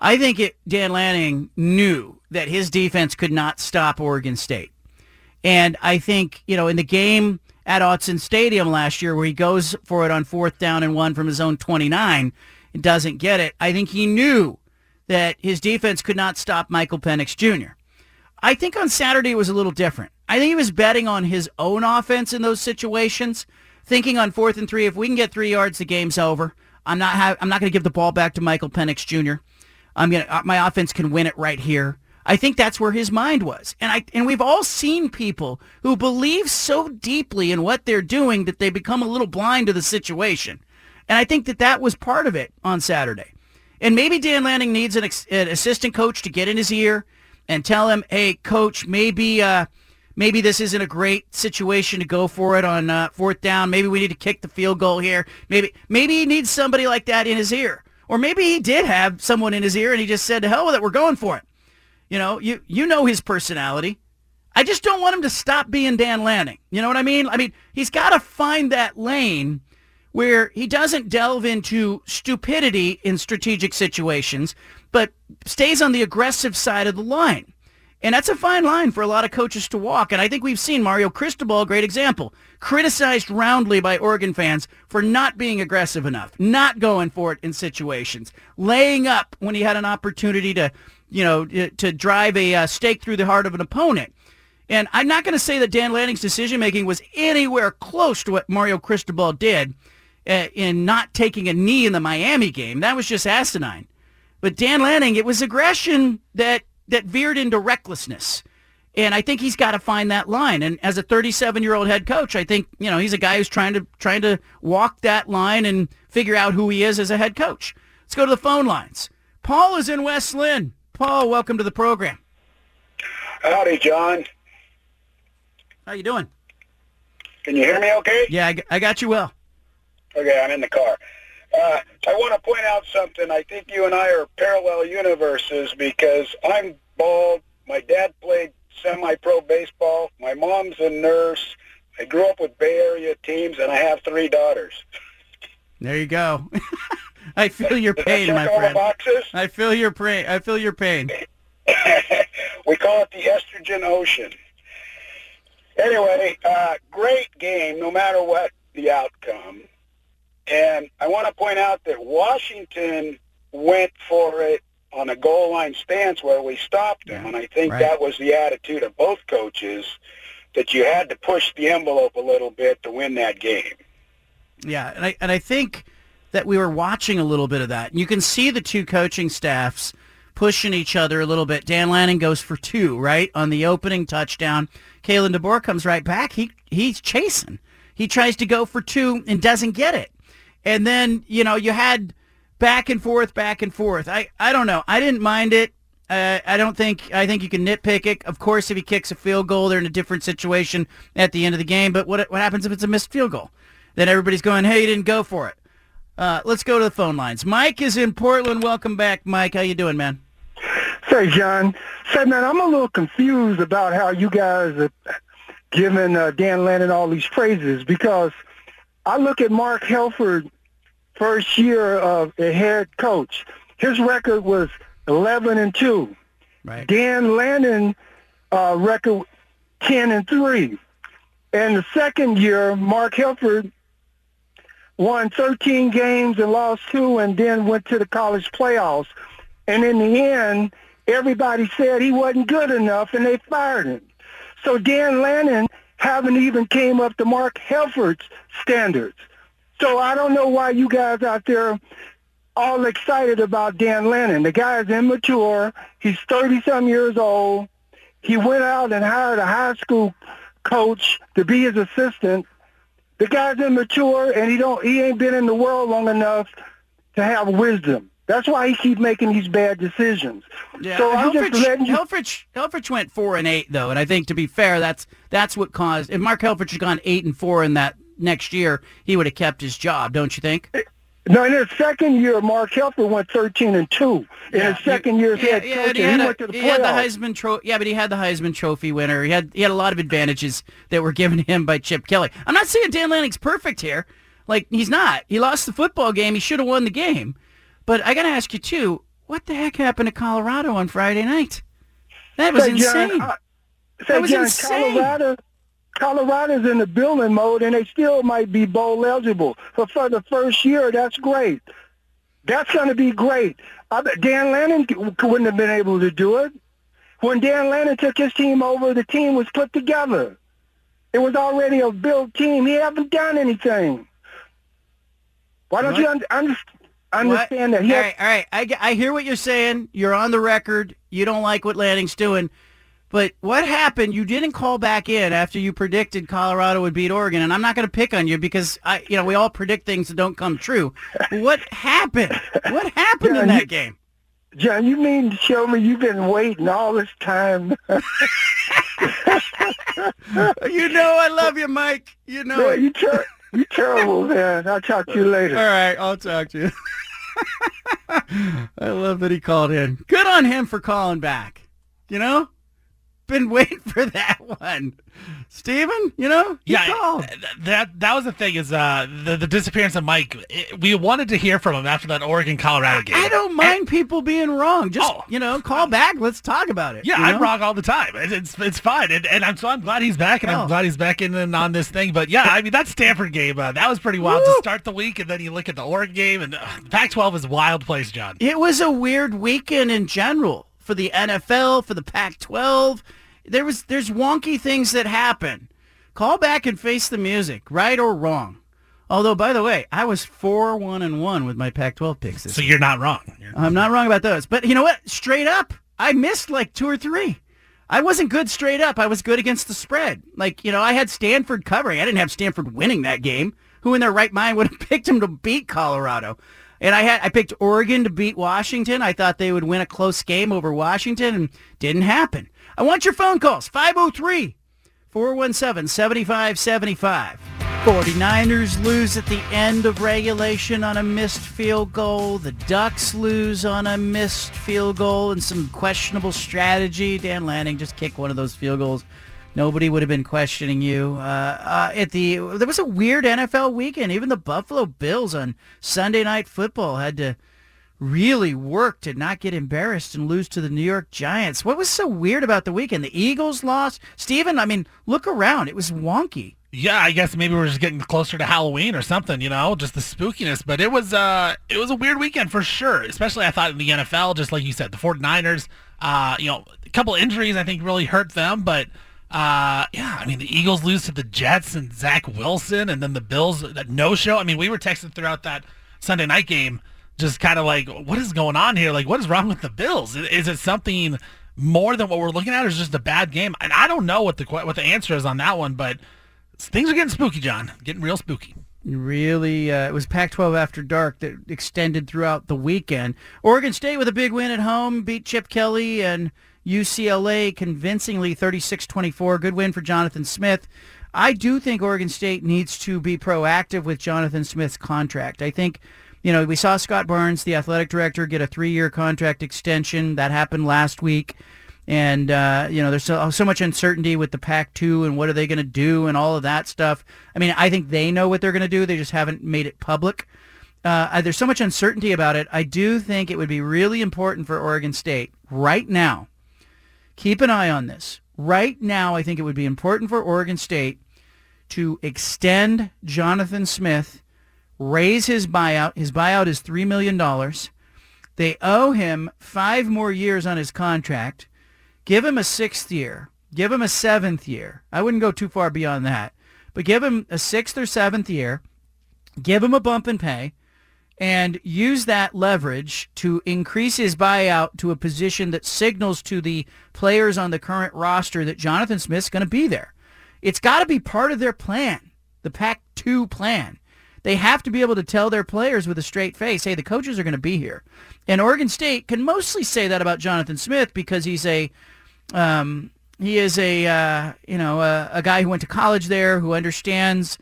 I think it, Dan Lanning knew that his defense could not stop Oregon State. And I think, you know, in the game at Autzen Stadium last year where he goes for it on fourth down and one from his own 29 and doesn't get it, I think he knew that his defense could not stop Michael Penix Jr. I think on Saturday it was a little different. I think he was betting on his own offense in those situations, thinking on fourth and three, if we can get three yards, the game's over. I'm not ha- I'm not going to give the ball back to Michael Penix Jr. I'm gonna uh, my offense can win it right here. I think that's where his mind was, and I and we've all seen people who believe so deeply in what they're doing that they become a little blind to the situation, and I think that that was part of it on Saturday. And maybe Dan Lanning needs an, ex- an assistant coach to get in his ear and tell him, "Hey, coach, maybe uh, maybe this isn't a great situation to go for it on uh, fourth down. Maybe we need to kick the field goal here. Maybe maybe he needs somebody like that in his ear, or maybe he did have someone in his ear and he just said, "To hell with it, we're going for it." You know, you you know his personality. I just don't want him to stop being Dan Lanning. You know what I mean? I mean, he's got to find that lane where he doesn't delve into stupidity in strategic situations, but stays on the aggressive side of the line. And that's a fine line for a lot of coaches to walk. And I think we've seen Mario Cristobal, great example, criticized roundly by Oregon fans for not being aggressive enough, not going for it in situations, laying up when he had an opportunity to, you know, to drive a uh, stake through the heart of an opponent. And I'm not going to say that Dan Lanning's decision making was anywhere close to what Mario Cristobal did uh, in not taking a knee in the Miami game. That was just asinine. But Dan Lanning, it was aggression that that veered into recklessness. And I think he's got to find that line. And as a 37-year-old head coach, I think, you know, he's a guy who's trying to trying to walk that line and figure out who he is as a head coach. Let's go to the phone lines. Paul is in West Linn. Paul, welcome to the program. Howdy, John. How you doing? Can you hear me okay? Yeah, I got you well. Okay, I'm in the car. Uh, I want to point out something. I think you and I are parallel universes because I'm bald. My dad played semi-pro baseball. My mom's a nurse. I grew up with Bay Area teams, and I have three daughters. There you go. *laughs* I feel your pain, my friend. I feel your pain. I feel your pain. *laughs* we call it the estrogen ocean. Anyway, uh, great game, no matter what the outcome. And I want to point out that Washington went for it on a goal line stance where we stopped them. And I think right. that was the attitude of both coaches that you had to push the envelope a little bit to win that game. Yeah, and I and I think that we were watching a little bit of that. And you can see the two coaching staffs pushing each other a little bit. Dan Lanning goes for two, right? On the opening touchdown. Kalen DeBoer comes right back. He he's chasing. He tries to go for two and doesn't get it. And then, you know, you had back and forth, back and forth. I, I don't know. I didn't mind it. Uh, I don't think I think you can nitpick it. Of course, if he kicks a field goal, they're in a different situation at the end of the game. But what what happens if it's a missed field goal? Then everybody's going, "Hey, you didn't go for it." Uh, let's go to the phone lines. Mike is in Portland. Welcome back, Mike. How you doing, man? Say, John. Say, man, I'm a little confused about how you guys are giving uh, Dan Lanning all these praises because I look at Mark Helford first year of a head coach. His record was 11 and 2. Right. Dan Lanning uh, record 10 and 3. And the second year, Mark Helford won 13 games and lost two and then went to the college playoffs. And in the end, everybody said he wasn't good enough and they fired him. So Dan Lanning haven't even came up to Mark Helford's standards. So I don't know why you guys out there all excited about Dan Lennon. The guy is immature. He's 30-some years old. He went out and hired a high school coach to be his assistant. The guy's immature, and he don't he ain't been in the world long enough to have wisdom. That's why he keep making these bad decisions. Yeah, so I'm just Helfrich, letting you. Helfrich, Helfrich went four and eight though, and I think to be fair, that's that's what caused. If Mark Helfrich had gone eight and four in that next year, he would have kept his job, don't you think? Eh, no, in his second year, Mark Helford went 13 and two. In his second year as Yeah, head yeah, coach, but he, had he a- went to the he had the. Heisman trophy. Yeah, but he had the Heisman Trophy winner. He had he had a lot of advantages that were given to *laughs* him by Chip Kelly. I'm not saying Dan Lanning's perfect here. Like he's not. He lost the football game. He should have won the game. But I got to ask you too. What the heck happened to Colorado on Friday night? That was Say, John, insane. I- That was John, insane. Colorado, Colorado's in the building mode, and they still might be bowl eligible. But for the first year, that's great. That's going to be great. I bet Dan Lanning wouldn't have been able to do it. When Dan Lanning took his team over, the team was put together. It was already a built team. He haven't done anything. Why don't What? you un- under- understand that? He all right, all right. I, I hear what you're saying. You're on the record. You don't like what Lanning's doing. But what happened? You didn't call back in after you predicted Colorado would beat Oregon, and I'm not going to pick on you because I, you know, we all predict things that don't come true. What happened? What happened Yeah, in you- that game? John, you mean to show me you've been waiting all this time? *laughs* You know I love you, Mike. You know Yeah, it. you ter- you terrible, man. I'll talk to you *laughs* later. All right, I'll talk to you. *laughs* I love that he called in. Good on him for calling back. You know, been waiting for that one. Steven, you know, yeah, called. that that was the thing is uh the, the disappearance of Mike. It, we wanted to hear from him after that Oregon Colorado game. I don't mind people being wrong. Just Oh. you know, call back. Let's talk about it. Yeah, you I'm know? wrong all the time. It- It's it's fine, and, and I'm so I'm glad he's back, and. I'm glad he's back in and on this thing. But yeah, I mean that Stanford game uh, that was pretty wild Woo. to start the week, and then you look at the Oregon game, and uh, Pac-12 is a wild place, John. It was a weird weekend in general for the NFL, for the Pac-12. There was there's wonky things that happen. Call back and face the music, right or wrong. Although, by the way, I was four one and one with my Pac-12 picks this So you're not wrong. You're- I'm not wrong about those. But you know what? Straight up, I missed like two or three. I wasn't good straight up. I was good against the spread. Like, you know, I had Stanford covering. I didn't have Stanford winning that game. Who in their right mind would have *laughs* picked them to beat Colorado? And I had I picked Oregon to beat Washington. I thought they would win a close game over Washington and didn't happen. I want your phone calls. 503 417-7575. 49ers lose at the end of regulation on a missed field goal. The Ducks lose on a missed field goal and some questionable strategy. Dan Lanning just kicked one of those field goals. Nobody would have been questioning you. Uh, uh, at the there was a weird NFL weekend. Even the Buffalo Bills on Sunday Night Football had to really work to not get embarrassed and lose to the New York Giants. What was so weird about the weekend? The Eagles lost. Steven, I mean, look around. It was wonky. Yeah, I guess maybe we're just getting closer to Halloween or something, you know, just the spookiness. But it was uh it was a weird weekend for sure. Especially I thought in the NFL, just like you said, the 49ers, uh, you know, a couple injuries I think really hurt them, but uh yeah, I mean the Eagles lose to the Jets and Zach Wilson and then the Bills that no show. I mean, we were texting throughout that Sunday night game just kind of like what is going on here? Like what is wrong with the Bills? Is, it something more than what we're looking at or is it just a bad game? And I don't know what the what the answer is on that one, but things are getting spooky, John. Getting real spooky. Really, uh, it was Pac-12 after dark that extended throughout the weekend. Oregon State with a big win at home, beat Chip Kelly and UCLA convincingly 36-24. Good win for Jonathan Smith. I do think Oregon State needs to be proactive with Jonathan Smith's contract. I think, you know, we saw Scott Barnes, the athletic director, get a three-year contract extension. That happened last week. And, uh, you know, there's so, so much uncertainty with the Pac-2 and what are they going to do and all of that stuff. I mean, I think they know what they're going to do. They just haven't made it public. Uh, there's so much uncertainty about it. I do think it would be really important for Oregon State right now. Keep an eye on this. Right now, I think it would be important for Oregon State to extend Jonathan Smith, raise his buyout. His buyout is $3 million. They owe him five more years on his contract. Give him a sixth year. Give him a seventh year. I wouldn't go too far beyond that. But give him a sixth or seventh year. Give him a bump in pay and use that leverage to increase his buyout to a position that signals to the players on the current roster that Jonathan Smith's going to be there. It's got to be part of their plan, the Pac-2 plan. They have to be able to tell their players with a straight face, hey, the coaches are going to be here. And Oregon State can mostly say that about Jonathan Smith because he's a um, he is a uh, you know a, a, guy who went to college there, who understands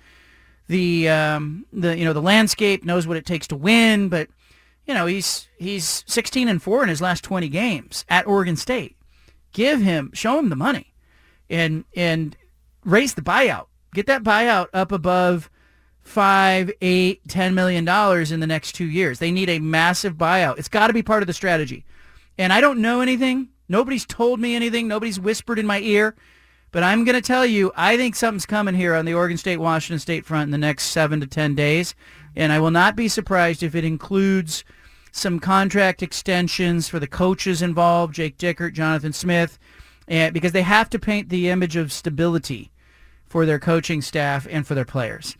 the um, the you know the landscape, knows what it takes to win. But you know he's he's 16 and four in his last 20 games at Oregon State. Give him, show him the money, and and raise the buyout. Get that buyout up above five, eight, ten million dollars in the next two years. They need a massive buyout. It's got to be part of the strategy. And I don't know anything Nobody's told me anything. Nobody's whispered in my ear. But I'm going to tell you, I think something's coming here on the Oregon State-Washington State front in the next seven to 10 days. And I will not be surprised if it includes some contract extensions for the coaches involved, Jake Dickert, Jonathan Smith, and, because they have to paint the image of stability for their coaching staff and for their players.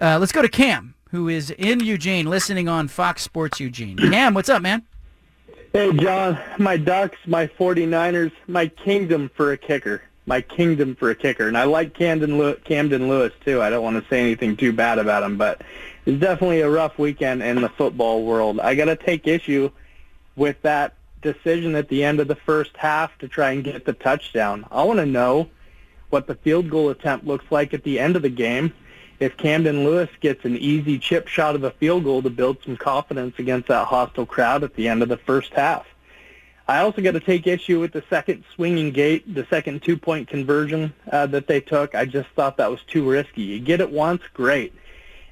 Uh, let's go to Cam, who is in Eugene, listening on Fox Sports Eugene. *clears throat* Cam, what's up, man? Hey, John, my Ducks, my 49ers, my kingdom for a kicker. My kingdom for a kicker. And I like Camden, Lew- Camden Lewis, too. I don't want to say anything too bad about him, but it's definitely a rough weekend in the football world. I got to take issue with that decision at the end of the first half to try and get the touchdown. I want to know what the field goal attempt looks like at the end of the game if Camden Lewis gets an easy chip shot of a field goal to build some confidence against that hostile crowd at the end of the first half. I also got to take issue with the second swinging gate, the second two-point conversion uh, that they took. I just thought that was too risky. You get it once, great.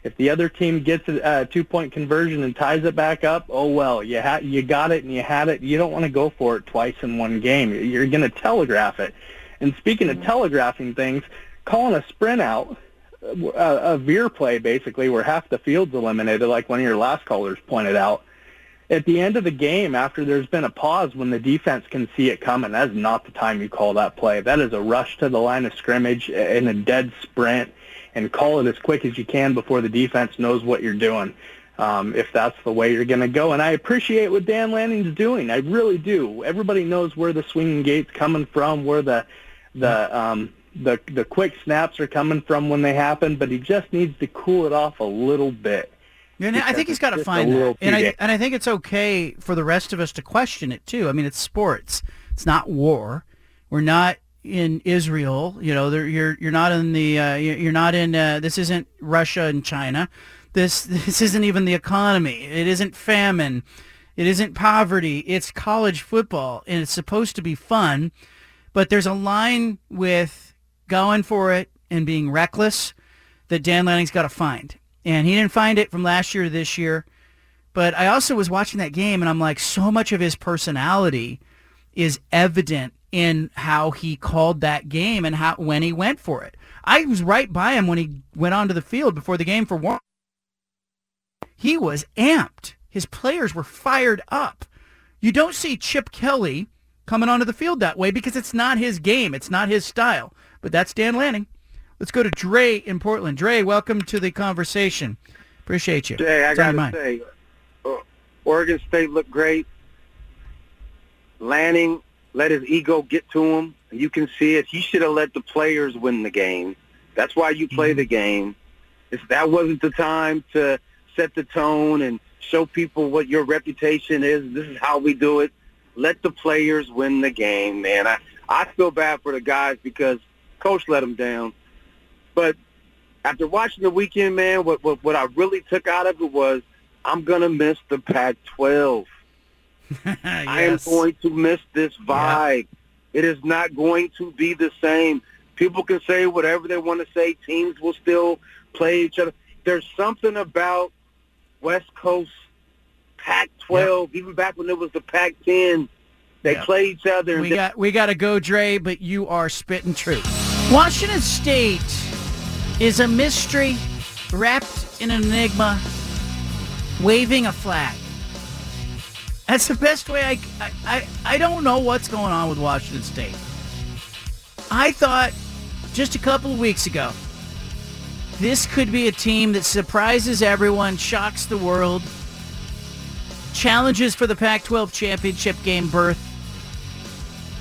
If the other team gets a, a two-point conversion and ties it back up, oh well, you ha- you got it and you had it. You don't want to go for it twice in one game. You're going to telegraph it. And speaking of telegraphing things, calling a sprint out a, a veer play basically where half the field's eliminated, like one of your last callers pointed out. At the end of the game, after there's been a pause when the defense can see it coming, that is not the time you call that play. That is a rush to the line of scrimmage in a dead sprint and call it as quick as you can before the defense knows what you're doing. Um, if that's the way you're going to go. And I appreciate what Dan Lanning's doing. I really do. Everybody knows where the swinging gate's coming from, where the the um, the the quick snaps are coming from when they happen, but he just needs to cool it off a little bit. And I think he's got to find that, and I and I think it's okay for the rest of us to question it too. I mean, it's sports; it's not war. We're not in Israel. You know, you're you're not in the uh, you're not in. Uh, this isn't Russia and China. This *laughs* this isn't even the economy. It isn't famine. It isn't poverty. It's college football, and it's supposed to be fun. But there's a line with going for it and being reckless that Dan Lanning's got to find. And he didn't find it from last year to this year. But I also was watching that game and I'm like, so much of his personality is evident in how he called that game and how when he went for it. I was right by him when he went onto the field before the game for one. He was amped. His players were fired up. You don't see Chip Kelly coming onto the field that way because it's not his game. It's not his style. But that's Dan Lanning. Let's go to Dre in Portland. Dre, welcome to the conversation. Appreciate you. Jay, I What's on your got to say, uh, Oregon State looked great. Lanning let his ego get to him. You can see it. He should have let the players win the game. That's why you play Mm-hmm. the game. If that wasn't the time to set the tone and show people what your reputation is, this is how we do it. Let the players win the game, man. I, I feel bad for the guys because coach let them down. But after watching the weekend, man, what, what, what I really took out of it was I'm going to miss the Pac-12. *laughs* I am going to miss this vibe. It is not going to be the same. People can say whatever they want to say. Teams will still play each other. There's something about West Coast Pac-12, even back when it was the Pac-10. They Yep. play each other. We they- got we got to go, Dre, but you are spitting truth. Washington State is a mystery wrapped in an enigma, waving a flag. That's the best way I, I, I, don't know what's going on with Washington State. I thought just a couple of weeks ago, this could be a team that surprises everyone, shocks the world, challenges for the Pac-12 championship game berth,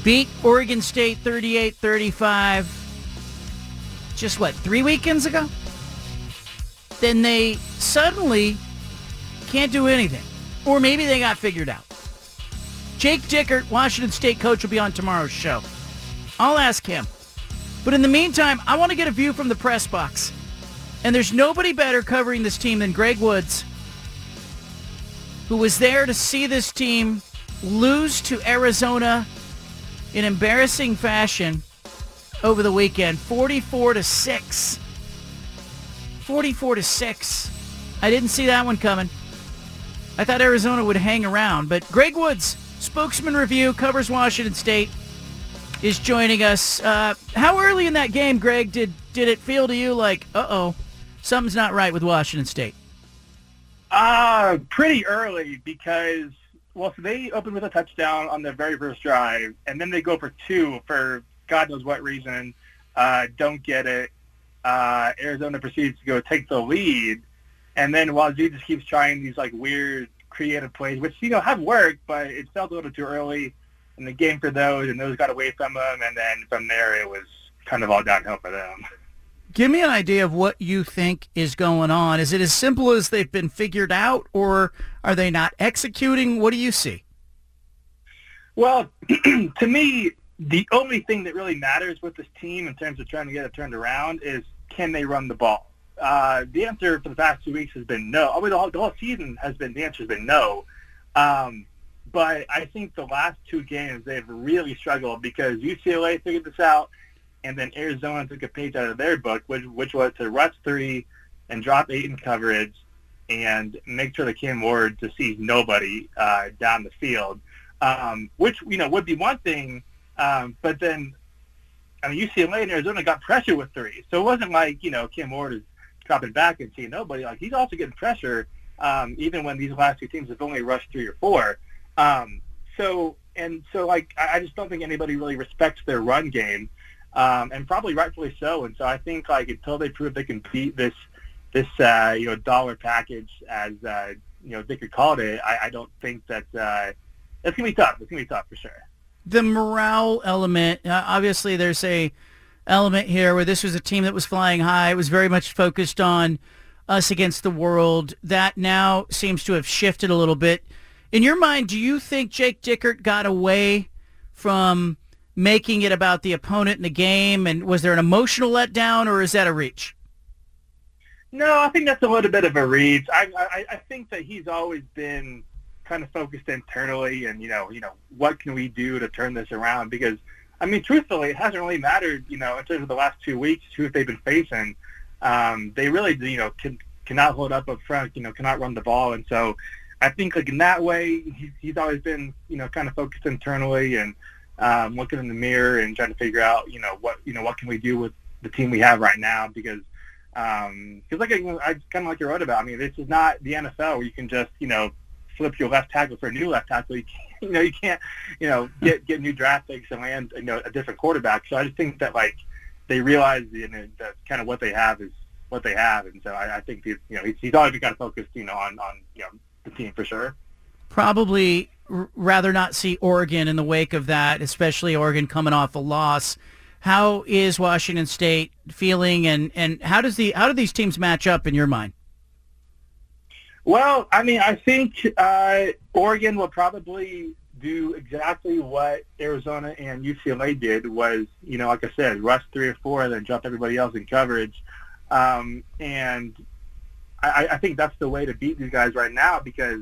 beat Oregon State 38-35 just what, three weekends ago? Then they suddenly can't do anything. Or maybe they got figured out. Jake Dickert, Washington State coach, will be on tomorrow's show. I'll ask him. But in the meantime, I want to get a view from the press box. And there's nobody better covering this team than Greg Woods, who was there to see this team lose to Arizona in embarrassing fashion over the weekend, 44 to 6. 44 to 6. I didn't see that one coming. I thought Arizona would hang around, but Greg Woods, Spokesman-Review, covers Washington State, is joining us. Uh, how early in that game, Greg, did did it feel to you like, uh-oh, something's not right with Washington State? Uh, pretty early because, well, so they opened with a touchdown on their very first drive, and then they go for two for God knows what reason. Uh, don't get it. Uh, Arizona proceeds to go take the lead, and then Wazoo just keeps trying these like weird creative plays, which you know have worked, but it felt a little too early in the game for those, and those got away from them, and then from there it was kind of all downhill for them. Give me an idea of what you think is going on. Is it as simple as they've been figured out, or are they not executing? What do you see? Well, *clears throat* to me, the only thing that really matters with this team in terms of trying to get it turned around is can they run the ball? Uh, the answer for the past two weeks has been no. I mean, the whole, the whole season has been the answer has been no. Um, but I think the last two games they've really struggled because UCLA figured this out, and then Arizona took a page out of their book, which which was to rush three and drop eight in coverage and make sure that Cam Ward to seize nobody uh, down the field, um, which you know would be one thing. Um, but then, I mean, UCLA and Arizona got pressure with three, so it wasn't like you know Cam Ward is dropping back and seeing nobody. Like he's also getting pressure, um, even when these last two teams have only rushed three or four. Um, so and so, like I, I just don't think anybody really respects their run game, um, and probably rightfully so. And so I think like until they prove they can beat this this uh, you know dollar package as uh, you know Dickert called it, I, I don't think that uh, it's gonna be tough. It's gonna be tough for sure. The morale element. Uh, obviously, there's a element here where this was a team that was flying high. It was very much focused on us against the world. That now seems to have shifted a little bit. In your mind, do you think Jake Dickert got away from making it about the opponent in the game? And was there an emotional letdown, or is that a reach? No, I think that's a little bit of a reach. I, I I think that he's always been kind of focused internally, and you know, you know, what can we do to turn this around? Because I mean, truthfully, it hasn't really mattered, you know, in terms of the last two weeks, who they've been facing. Um, they really, you know, can cannot hold up up front, you know, cannot run the ball, and so I think like in that way, he's he's always been, you know, kind of focused internally and um, looking in the mirror and trying to figure out, you know, what you know what can we do with the team we have right now because um, cause like I, I kind of like you wrote about. I mean, this is not the NFL where you can just you know flip your left tackle for a new left tackle. You can't, *laughs* you know you can't you know hmm. get get new draft picks and land you know a different quarterback. So I just think that like they realize you know, that kind of what they have is what they have, and so I, I think he's you know he's, he's always kind of focused you know on on you know the team for sure. Probably r- rather not see Oregon in the wake of that, especially Oregon coming off a loss. How is Washington State feeling, and, and how does the how do these teams match up in your mind? Well, I mean, I think uh, Oregon will probably do exactly what Arizona and UCLA did. Was you know, like I said, rush three or four, and then jump everybody else in coverage. Um, and I, I think that's the way to beat these guys right now because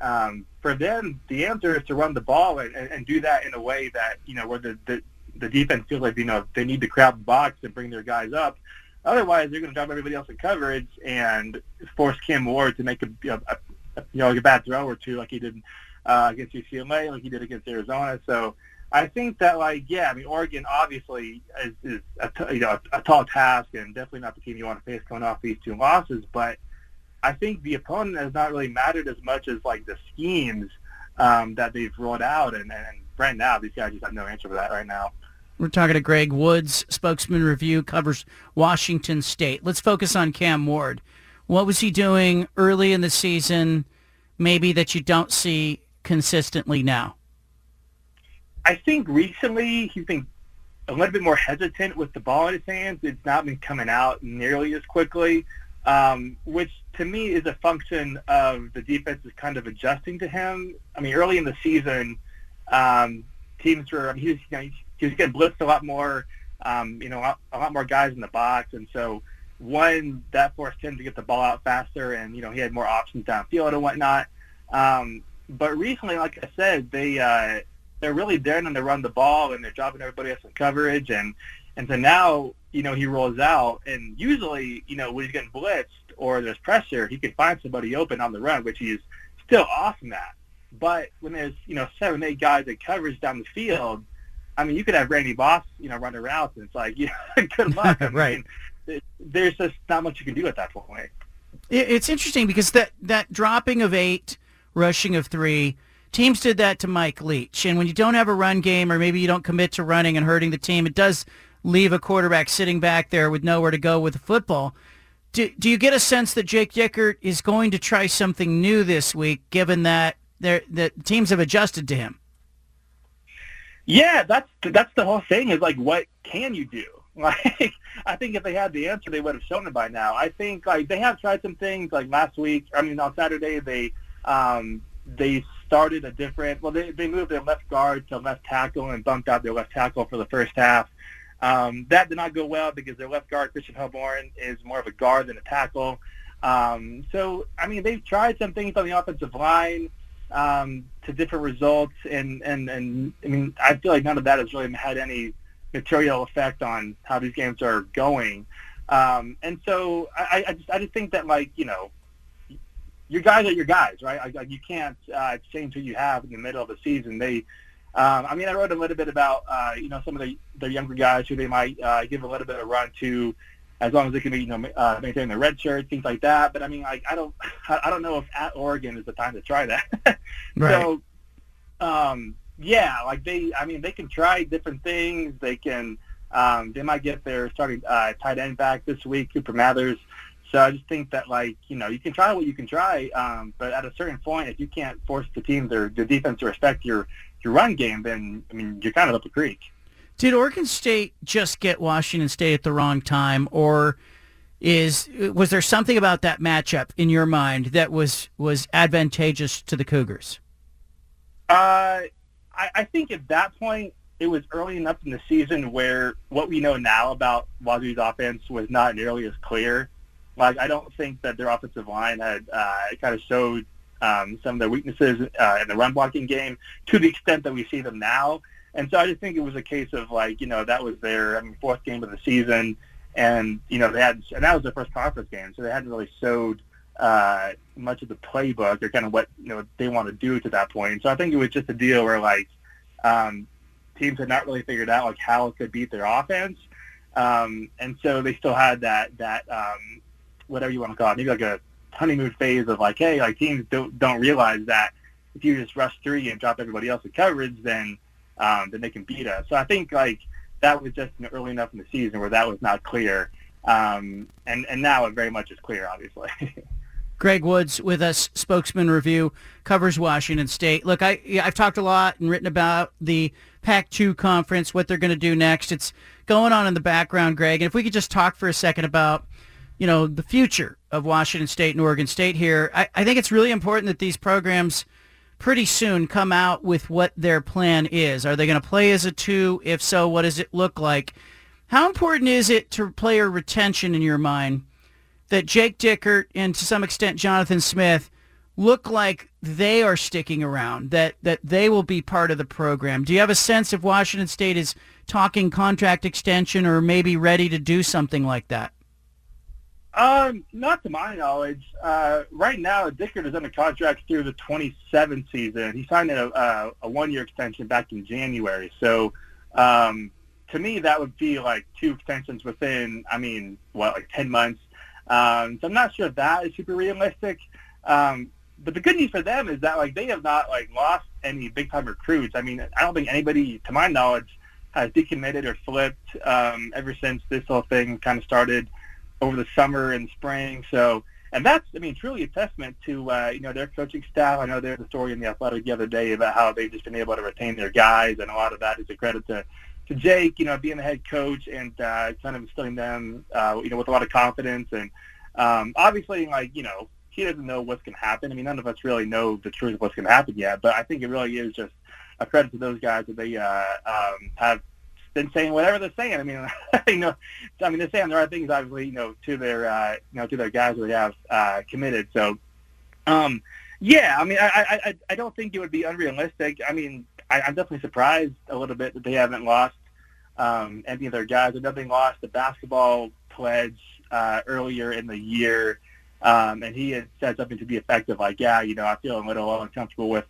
um, for them, the answer is to run the ball and, and, and do that in a way that you know where the, the the defense feels like you know they need to crowd the box and bring their guys up. Otherwise, they're going to drop everybody else in coverage and force Cam Ward to make a, you know, a, you know like a bad throw or two, like he did uh, against UCLA, like he did against Arizona. So I think that like yeah, I mean Oregon obviously is, is a t- you know a, a tall task and definitely not the team you want to face coming off these two losses. But I think the opponent has not really mattered as much as like the schemes um, that they've rolled out, and, and right now these guys just have no answer for that right now. We're talking to Greg Woods, Spokesman-Review, covers Washington State. Let's focus on Cam Ward. What was he doing early in the season, maybe that you don't see consistently now? I think recently he's been a little bit more hesitant with the ball in his hands. It's not been coming out nearly as quickly, um, which to me is a function of the defense is kind of adjusting to him. I mean, early in the season, um, teams were, I mean, he was, you know, he was getting blitzed a lot more, um, you know, a, a lot more guys in the box. And so one, that forced him to get the ball out faster and, you know, he had more options downfield and whatnot. Um, but recently, like I said, they, uh, they're really daring to run the ball and they're dropping everybody else in coverage and and so now you know he rolls out and usually you know when he's getting blitzed or there's pressure he can find somebody open on the run which he's still awesome at but when there's you know seven eight guys in coverage down the field I mean you could have Randy Moss you know running routes and it's like *laughs* you know, good *laughs* luck I right mean, there's just not much you can do at that point it's interesting because that that dropping of eight rushing of three teams did that to Mike Leach. And when you don't have a run game or maybe you don't commit to running and hurting the team, it does leave a quarterback sitting back there with nowhere to go with the football. Do, do you get a sense that Jake Dickert is going to try something new this week, given that the teams have adjusted to him? Yeah, that's that's the whole thing. Is like, what can you do? *laughs* Like, I think if they had the answer, they would have shown it by now. I think like they have tried some things. Like last week, I mean, on Saturday, they um, they started a different. Well, they they moved their left guard to left tackle and bumped out their left tackle for the first half. Um, that did not go well because their left guard Christian Holborn is more of a guard than a tackle. Um, so I mean, they've tried some things on the offensive line um, to different results, and and and I mean, I feel like none of that has really had any material effect on how these games are going. Um, and so I, I just I just think that like you know your guys are your guys, right? Like, you can't uh, change who you have in the middle of the season. They, um, I mean, I wrote a little bit about uh, you know some of the the younger guys who they might uh, give a little bit of run to, as long as they can you know uh, maintain their red shirt, things like that. But I mean, like I don't *laughs* I don't know if at Oregon is the time to try that. *laughs* right. So, um, yeah, like they, I mean, they can try different things. They can. Um, they might get their starting uh, tight end back this week, Cooper Mathers. So I just think that like you know you can try what you can try, um, but at a certain point, if you can't force the team their the defense to respect your your run game, then I mean you're kind of up the creek. Did Oregon State just get Washington State at the wrong time, or is was there something about that matchup in your mind that was was advantageous to the Cougars? Uh, I, I think at that point it was early enough in the season where what we know now about Wazoo's offense was not nearly as clear. Like I don't think that their offensive line had uh, kind of showed um, some of their weaknesses uh, in the run blocking game to the extent that we see them now. And so I just think it was a case of like you know that was their I mean fourth game of the season, and you know they had and that was their first conference game, so they hadn't really showed uh, much of the playbook or kind of what you know they want to do to that point. So I think it was just a deal where like um, teams had not really figured out like how could beat their offense. Um, and so they still had that that um, whatever you want to call it, maybe like a honeymoon phase of like, hey, like teams don't don't realize that if you just rush three and drop everybody else in coverage, then um, then they can beat us. So I think like that was just early enough in the season where that was not clear, um, and and now it very much is clear, obviously. *laughs* Greg Woods with us, Spokesman-Review, covers Washington State. Look, I I've talked a lot and written about the Pac-2 conference, what they're going to do next. It's going on in the background, Greg. And if we could just talk for a second about, you know, the future of Washington State and Oregon State here, I, I think it's really important that these programs pretty soon come out with what their plan is. Are they going to play as a two? If so, what does it look like? How important is it to player retention in your mind? that Jake Dickert and to some extent Jonathan Smith look like they are sticking around, that, that they will be part of the program. Do you have a sense if Washington State is talking contract extension or maybe ready to do something like that? Um, not to my knowledge. Uh, right now, Dickert is under contract through the 27 season. He signed a, a, a one-year extension back in January. So, um, to me, that would be like two extensions within, I mean, what, like 10 months. Um, so I'm not sure if that is super realistic. Um, but the good news for them is that like they have not like lost any big time recruits. I mean, I don't think anybody, to my knowledge, has decommitted or flipped um, ever since this whole thing kind of started over the summer and spring. So, and that's, I mean, truly a testament to uh, you know their coaching staff. I know there's a story in the Athletic the other day about how they've just been able to retain their guys, and a lot of that is a credit to to Jake, you know, being the head coach and uh, kind of instilling them, uh, you know, with a lot of confidence. And um, obviously, like, you know, he doesn't know what's going to happen. I mean, none of us really know the truth of what's going to happen yet. But I think it really is just a credit to those guys that they uh, um, have been saying whatever they're saying. I mean, *laughs* you know, I mean, they're saying the right things, obviously, you know, to their, uh, you know, to their guys who they have uh, committed. So, um, yeah, I mean, I, I, I don't think it would be unrealistic. I mean, I, I'm definitely surprised a little bit that they haven't lost um, any of their guys. Another thing lost the basketball pledge uh, earlier in the year, um, and he had said something to the effect of like, yeah, you know, I feel a little uncomfortable with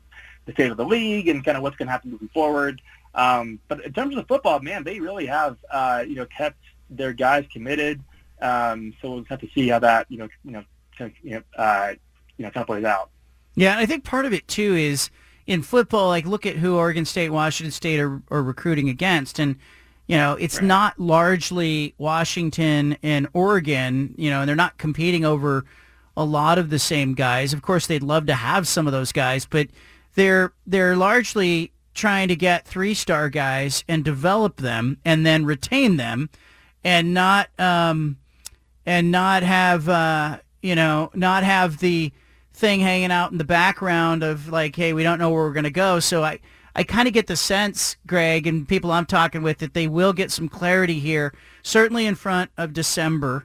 the state of the league and kind of what's going to happen moving forward. Um, but in terms of the football, man, they really have, uh, you know, kept their guys committed. Um, so we'll just have to see how that, you know, you know, kind of, you know, uh, you know, kind of plays out. Yeah, and I think part of it too is in football. Like, look at who Oregon State, Washington State are, are recruiting against, and you know, it's right. not largely Washington and Oregon, you know, and they're not competing over a lot of the same guys. Of course, they'd love to have some of those guys, but they're they're largely trying to get three-star guys and develop them and then retain them and not um and not have uh you know, not have the thing hanging out in the background of like, hey, we don't know where we're going to go. So I I kind of get the sense, Greg, and people I'm talking with, that they will get some clarity here, certainly in front of December.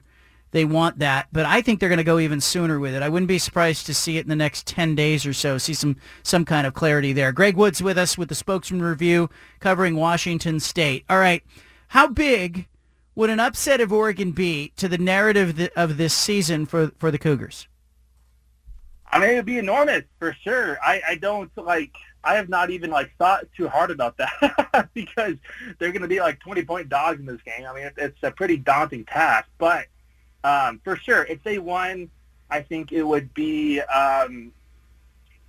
They want that, but I think they're going to go even sooner with it. I wouldn't be surprised to see it in the next 10 days or so, see some, some kind of clarity there. Greg Woods with us with the Spokesman-Review covering Washington State. All right, how big would an upset of Oregon be to the narrative of this season for, for the Cougars? I mean, it'd be enormous for sure. I, I don't like I have not even like thought too hard about that *laughs* because they're going to be like 20 point dogs in this game. I mean, it, it's a pretty daunting task, but um, for sure, if they won, I think it would be um,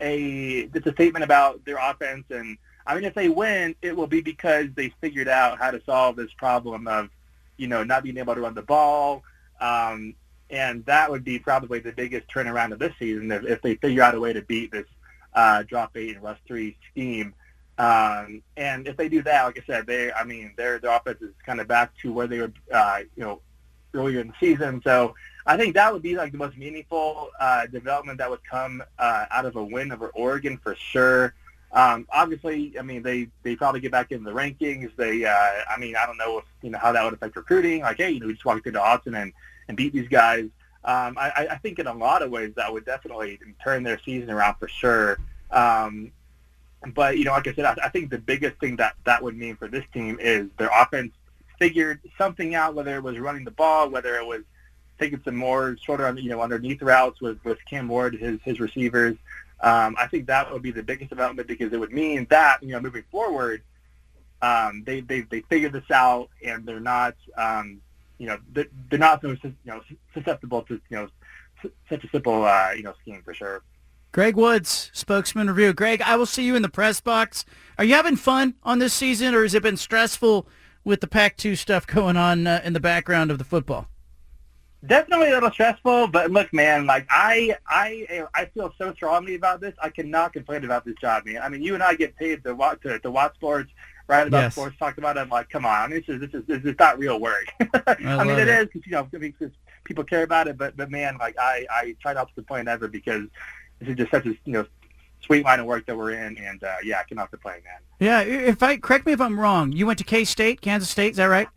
a it's a statement about their offense. And I mean, if they win, it will be because they figured out how to solve this problem of you know not being able to run the ball. Um, and that would be probably the biggest turnaround of this season if, if they figure out a way to beat this uh, drop eight and rush three scheme. Um, and if they do that, like I said, they, I mean, their their offense is kind of back to where they were, uh, you know, earlier in the season. So I think that would be like the most meaningful uh, development that would come uh, out of a win over Oregon for sure. Um, obviously, I mean, they, they probably get back in the rankings. They, uh, I mean, I don't know if, you know, how that would affect recruiting. Like, hey, you know, we just walked into Autzen and, and beat these guys um, I, I think in a lot of ways that would definitely turn their season around for sure. Um, but you know, like I said, I, I think the biggest thing that that would mean for this team is their offense figured something out, whether it was running the ball, whether it was taking some more shorter, you know, underneath routes with with Cam Ward, his his receivers. Um, I think that would be the biggest development because it would mean that you know moving forward, um, they they they figured this out and they're not um, you know they're, they're not so you know susceptible to you know such a simple uh, you know scheme for sure. Greg Woods, Spokesman-Review. Greg, I will see you in the press box. Are you having fun on this season, or has it been stressful with the Pac-2 stuff going on uh, in the background of the football? Definitely a little stressful, but look, man, like I, I, I feel so strongly about this. I cannot complain about this job, man. I mean, you and I get paid to watch to, to watch sports, write about Yes. sports, talk about it. I'm like, come on, I this is this is this is not real work. *laughs* I, mean, it it. is because you know I mean, 'cause people care about it, but but man, like I, I try not to complain ever because this is just such a you know sweet line of work that we're in, and uh, yeah, I cannot complain, man. Yeah, if I correct me if I'm wrong, you went to K State, Kansas State, is that right?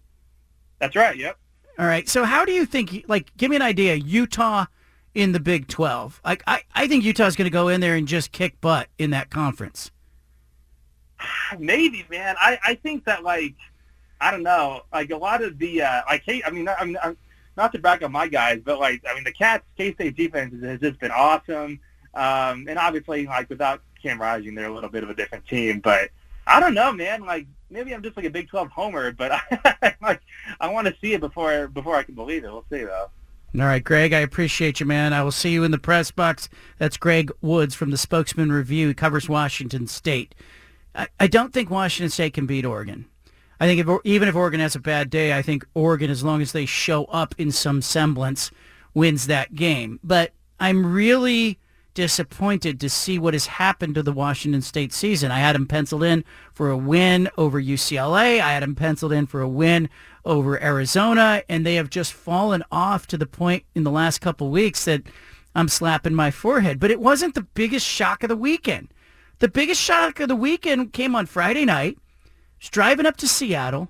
That's right. Yep. All right. So how do you think? Like, give me an idea. Utah in the Big Twelve. Like, I, I think Utah's going to go in there and just kick butt in that conference. *sighs* Maybe, man. I, I think that like I don't know, like a lot of the uh, like K. I mean, I mean, I'm, not to brag on my guys, but like I mean, the Cats K State defense has just been awesome. Um, and obviously, like without Cam Rising, they're a little bit of a different team. But I don't know, man. Like maybe I'm just like a Big 12 homer, but *laughs* I, like I want to see it before before I can believe it. We'll see though. All right, Greg, I appreciate you, man. I will see you in the press box. That's Greg Woods from the Spokesman Review. He covers Washington State. I, I don't think Washington State can beat Oregon. I think if, even if Oregon has a bad day, I think Oregon, as long as they show up in some semblance, wins that game. But I'm really disappointed to see what has happened to the Washington State season. I had them penciled in for a win over UCLA. I had them penciled in for a win over Arizona, and they have just fallen off to the point in the last couple weeks that I'm slapping my forehead. But it wasn't the biggest shock of the weekend. The biggest shock of the weekend came on Friday night. Was driving up to Seattle,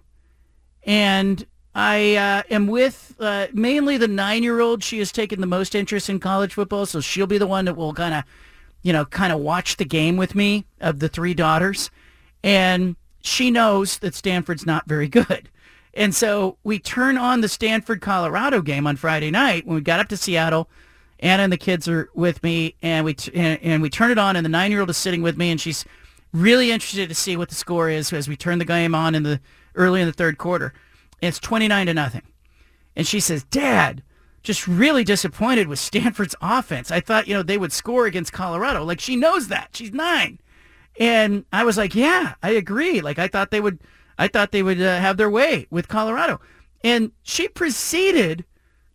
and I uh, am with uh, mainly the nine-year-old. She has taken the most interest in college football, so she'll be the one that will kind of, you know, kind of watch the game with me of the three daughters. And she knows that Stanford's not very good. And so we turn on the Stanford-Colorado game on Friday night when we got up to Seattle. Anna and the kids are with me, and we t- and, and we turn it on, and the nine-year-old is sitting with me, and she's really interested to see what the score is as we turn the game on in the early in the third quarter. It's 29 to nothing. And she says, Dad, just really disappointed with Stanford's offense. I thought, you know, they would score against Colorado. Like she knows that. She's nine. And I was like, yeah, I agree. Like I thought they would, I thought they would uh, have their way with Colorado. And she proceeded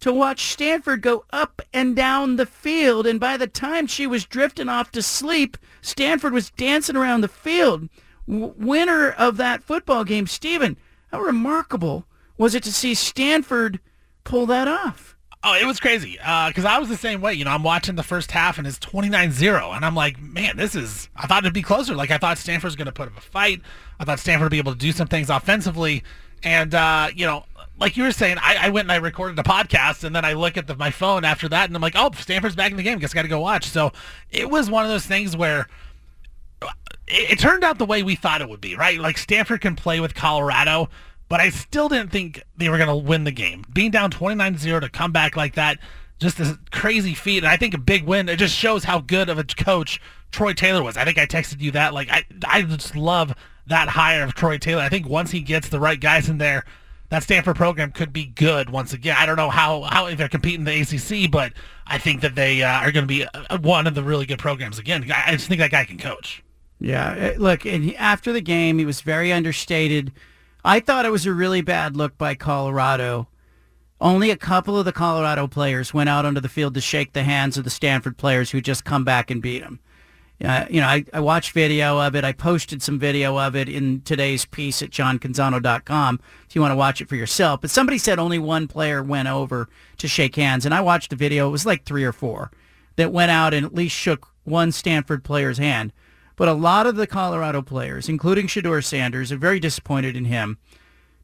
to watch Stanford go up and down the field. And by the time she was drifting off to sleep, Stanford was dancing around the field. W- winner of that football game, Steven, how remarkable was it to see Stanford pull that off? Oh, it was crazy. Because I was the same way. You know, I'm watching the first half and it's 29-0. And I'm like, man, this is... I thought it'd be closer. Like, I thought Stanford was going to put up a fight. I thought Stanford would be able to do some things offensively. And, uh, you know, like you were saying, I, I went and I recorded a podcast, and then I look at the, my phone after that, and I'm like, oh, Stanford's back in the game. Guess I got to go watch. So it was one of those things where it, it turned out the way we thought it would be, right? Like Stanford can play with Colorado, but I still didn't think they were going to win the game. Being down 29-0 to come back like that, just a crazy feat. And I think a big win. It just shows how good of a coach Troy Taylor was. I think I texted you that. Like, I, I just love that hire of Troy Taylor. I think once he gets the right guys in there, that Stanford program could be good once again. I don't know how, how if they're competing in the ACC, but I think that they uh, are going to be uh, one of the really good programs again. I just think that guy can coach. Yeah, uh, look, and he, after the game, he was very understated. I thought it was a really bad look by Colorado. Only a couple of the Colorado players went out onto the field to shake the hands of the Stanford players who just come back and beat them. Uh, you know, I, I watched video of it. I posted some video of it in today's piece at johncanzano.com if you want to watch it for yourself. But somebody said only one player went over to shake hands, and I watched the video. It was like three or four that went out and at least shook one Stanford player's hand. But a lot of the Colorado players, including Shedeur Sanders, are very disappointed in him,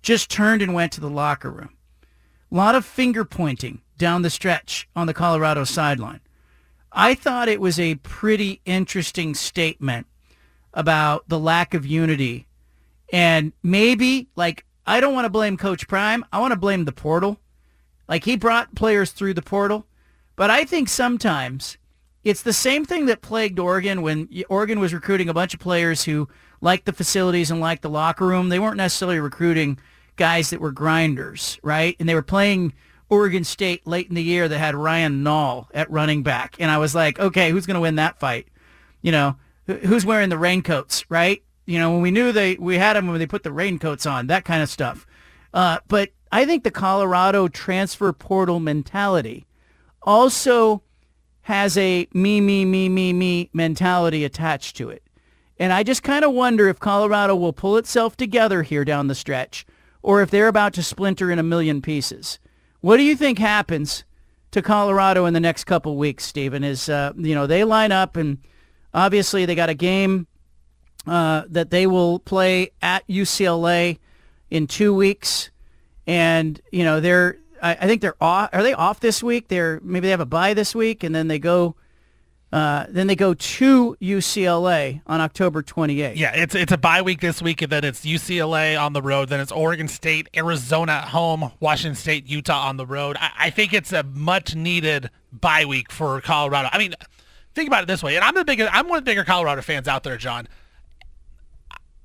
just turned and went to the locker room. A lot of finger pointing down the stretch on the Colorado sideline. I thought it was a pretty interesting statement about the lack of unity. And maybe, like, I don't want to blame Coach Prime. I want to blame the portal. Like, he brought players through the portal. But I think sometimes it's the same thing that plagued Oregon when Oregon was recruiting a bunch of players who liked the facilities and liked the locker room. They weren't necessarily recruiting guys that were grinders, right? And they were playing Oregon State late in the year that had Ryan Nall at running back. And I was like, okay, who's going to win that fight? You know, who's wearing the raincoats, right? You know, when we knew they we had them when they put the raincoats on, that kind of stuff. Uh, but I think the Colorado transfer portal mentality also has a me, me, me, me, me mentality attached to it. And I just kind of wonder if Colorado will pull itself together here down the stretch or if they're about to splinter in a million pieces. What do you think happens to Colorado in the next couple weeks, Stephen? Is, uh, you know, they line up and obviously they got a game uh, that they will play at UCLA in two weeks. And, you know, they're, I, I think they're off. Are they off this week? They're, maybe they have a bye this week and then they go uh, then they go to UCLA on October 28th. Yeah, it's it's a bye week this week, and then it's UCLA on the road. Then it's Oregon State, Arizona at home, Washington State, Utah on the road. I, I think it's a much needed bye week for Colorado. I mean, think about it this way, and I'm the bigger I'm one of the bigger Colorado fans out there, John.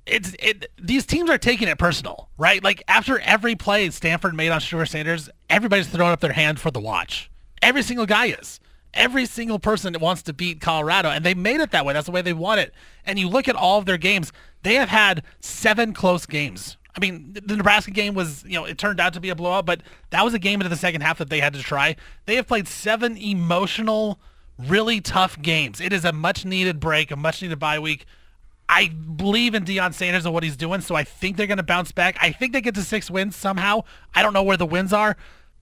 It's it these teams are taking it personal, right? Like after every play Stanford made on Shedeur Sanders, everybody's throwing up their hand for the watch. Every single guy is every single person that wants to beat Colorado, and they made it that way. That's the way they want it. And you look at all of their games; they have had seven close games. I mean, the Nebraska game was, you know, it turned out to be a blowout, but that was a game into the second half that they had to try. They have played seven emotional, really tough games. It is a much-needed break, a much-needed bye week. I believe in Deion Sanders and what he's doing, so I think they're going to bounce back. I think they get to six wins somehow. I don't know where the wins are,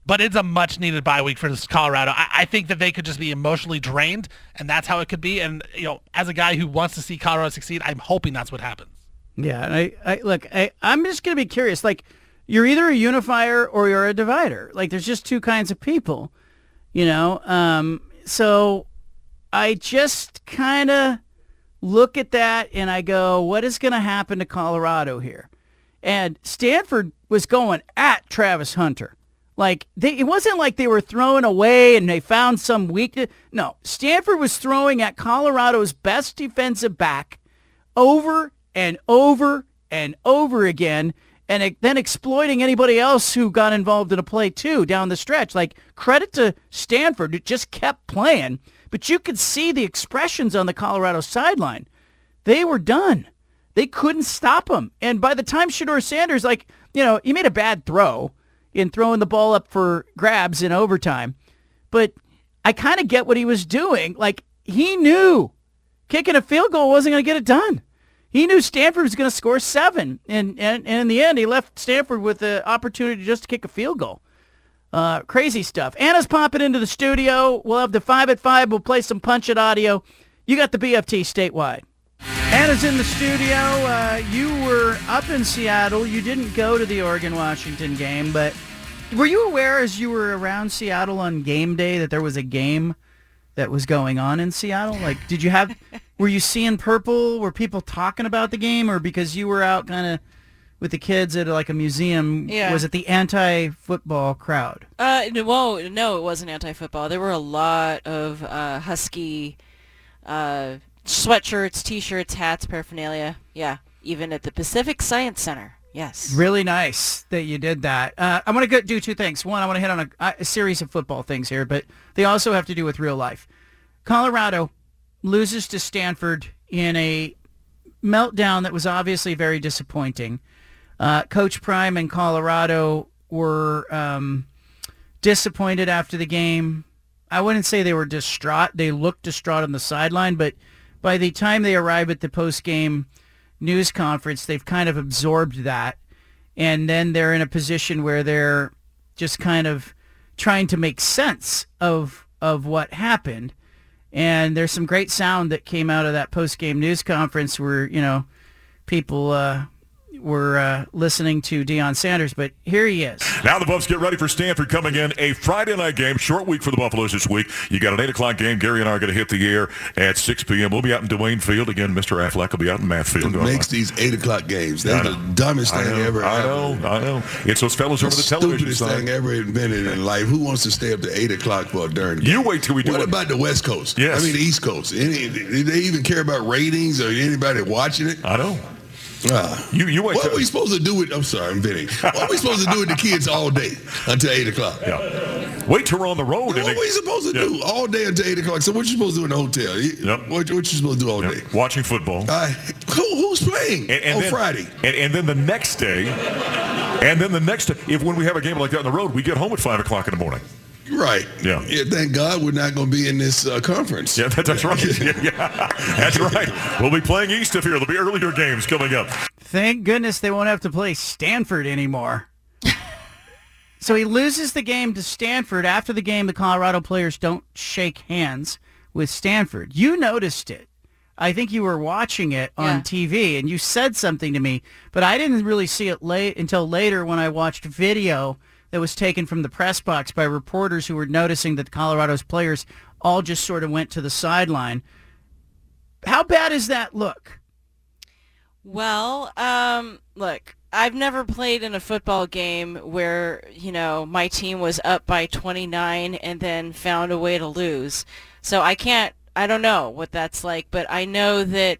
but it's a much needed bye week for Colorado. I, I, think that they could just be emotionally drained, and that's how it could be. And you know, as a guy who wants to see Colorado succeed, I'm hoping that's what happens. Yeah, I, I look, I, I'm just gonna be curious. Like, you're either a unifier or you're a divider. Like, there's just two kinds of people, you know. Um, so I just kind of look at that and I go, what is going to happen to Colorado here? And Stanford was going at Travis Hunter. Like they, it wasn't like they were throwing away and they found some weakness. No, Stanford was throwing at Colorado's best defensive back over and over and over again, and then exploiting anybody else who got involved in a play too down the stretch. Like credit to Stanford, it just kept playing, but you could see the expressions on the Colorado sideline. They were done. They couldn't stop them. And by the time Shedeur Sanders, like you know, he made a bad throw in throwing the ball up for grabs in overtime. But I kind of get what he was doing. Like he knew kicking a field goal wasn't going to get it done. He knew Stanford was going to score seven, and, and, and in the end, he left Stanford with the opportunity just to kick a field goal. Uh, crazy stuff. Anna's popping into the studio. We'll have the five at five. We'll play some punch it audio. You got the BFT statewide. Anna's in the studio. Uh, you were up in Seattle. You didn't go to the Oregon-Washington game, but were you aware as you were around Seattle on game day that there was a game that was going on in Seattle? Like, did you have, were you seeing purple? Were people talking about the game or because you were out kind of with the kids at like a museum, yeah. was it the anti-football crowd? Uh, well, no, it wasn't anti-football. There were a lot of uh, Husky uh, sweatshirts, T-shirts, hats, paraphernalia. Yeah, even at the Pacific Science Center. Yes. Really nice that you did that. Uh, I want to do two things. One, I want to hit on a, a, series of football things here, but they also have to do with real life. Colorado loses to Stanford in a meltdown that was obviously very disappointing. Uh, Coach Prime and Colorado were um, disappointed after the game. I wouldn't say they were distraught. They looked distraught on the sideline, but by the time they arrived at the post game news conference, they've kind of absorbed that. And then they're in a position where they're just kind of trying to make sense of of what happened. And there's some great sound that came out of that post game news conference where, you know, people uh, were uh, listening to Deion Sanders, but here he is. Now the Buffs get ready for Stanford coming in a Friday night game. Short week for the Buffaloes this week. You got an 8 o'clock game. Gary and I are going to hit the air at 6 p.m. We'll be out in Dwayne Field. Again, Mr. Affleck will be out in Matt Field. It makes these 8 o'clock games. That's the know. dumbest I thing know. ever. I know. I know. It's those fellas over the television Stupidest side. thing ever invented in life. Who wants to stay up to 8 o'clock for a darn game? You wait till we do What it. about the West Coast? Yes. I mean, the East Coast. Any, do they even care about ratings or anybody watching it? I know. Ah. You, you wait what are we supposed to do with, I'm sorry, I'm Vinny. *laughs* What are we supposed to do with the kids all day until 8 o'clock? Yeah. Wait till we're on the road. What are we supposed to Yeah. do all day until 8 o'clock? So what are you supposed to do in the hotel? Yep. What, what you supposed to do all Yep. day? Watching football. Uh, who, who's playing And, and on then, Friday? And, and then the next day, and then the next, day, if when we have a game like that on the road, we get home at 5 o'clock in the morning. Right. Yeah. Yeah. Thank God we're not going to be in this uh, conference. Yeah, that, that's right. *laughs* Yeah, yeah. that's right. We'll be playing East of here. There'll be earlier games coming up. Thank goodness they won't have to play Stanford anymore. *laughs* so he loses the game to Stanford. After the game, the Colorado players don't shake hands with Stanford. You noticed it. I think you were watching it on Yeah. TV and you said something to me, but I didn't really see it late until later when I watched video that was taken from the press box by reporters who were noticing that Colorado's players all just sort of went to the sideline. How bad does that look? Well, um, look, I've never played in a football game where, you know, my team was up by 29 and then found a way to lose. So I can't, I don't know what that's like, but I know that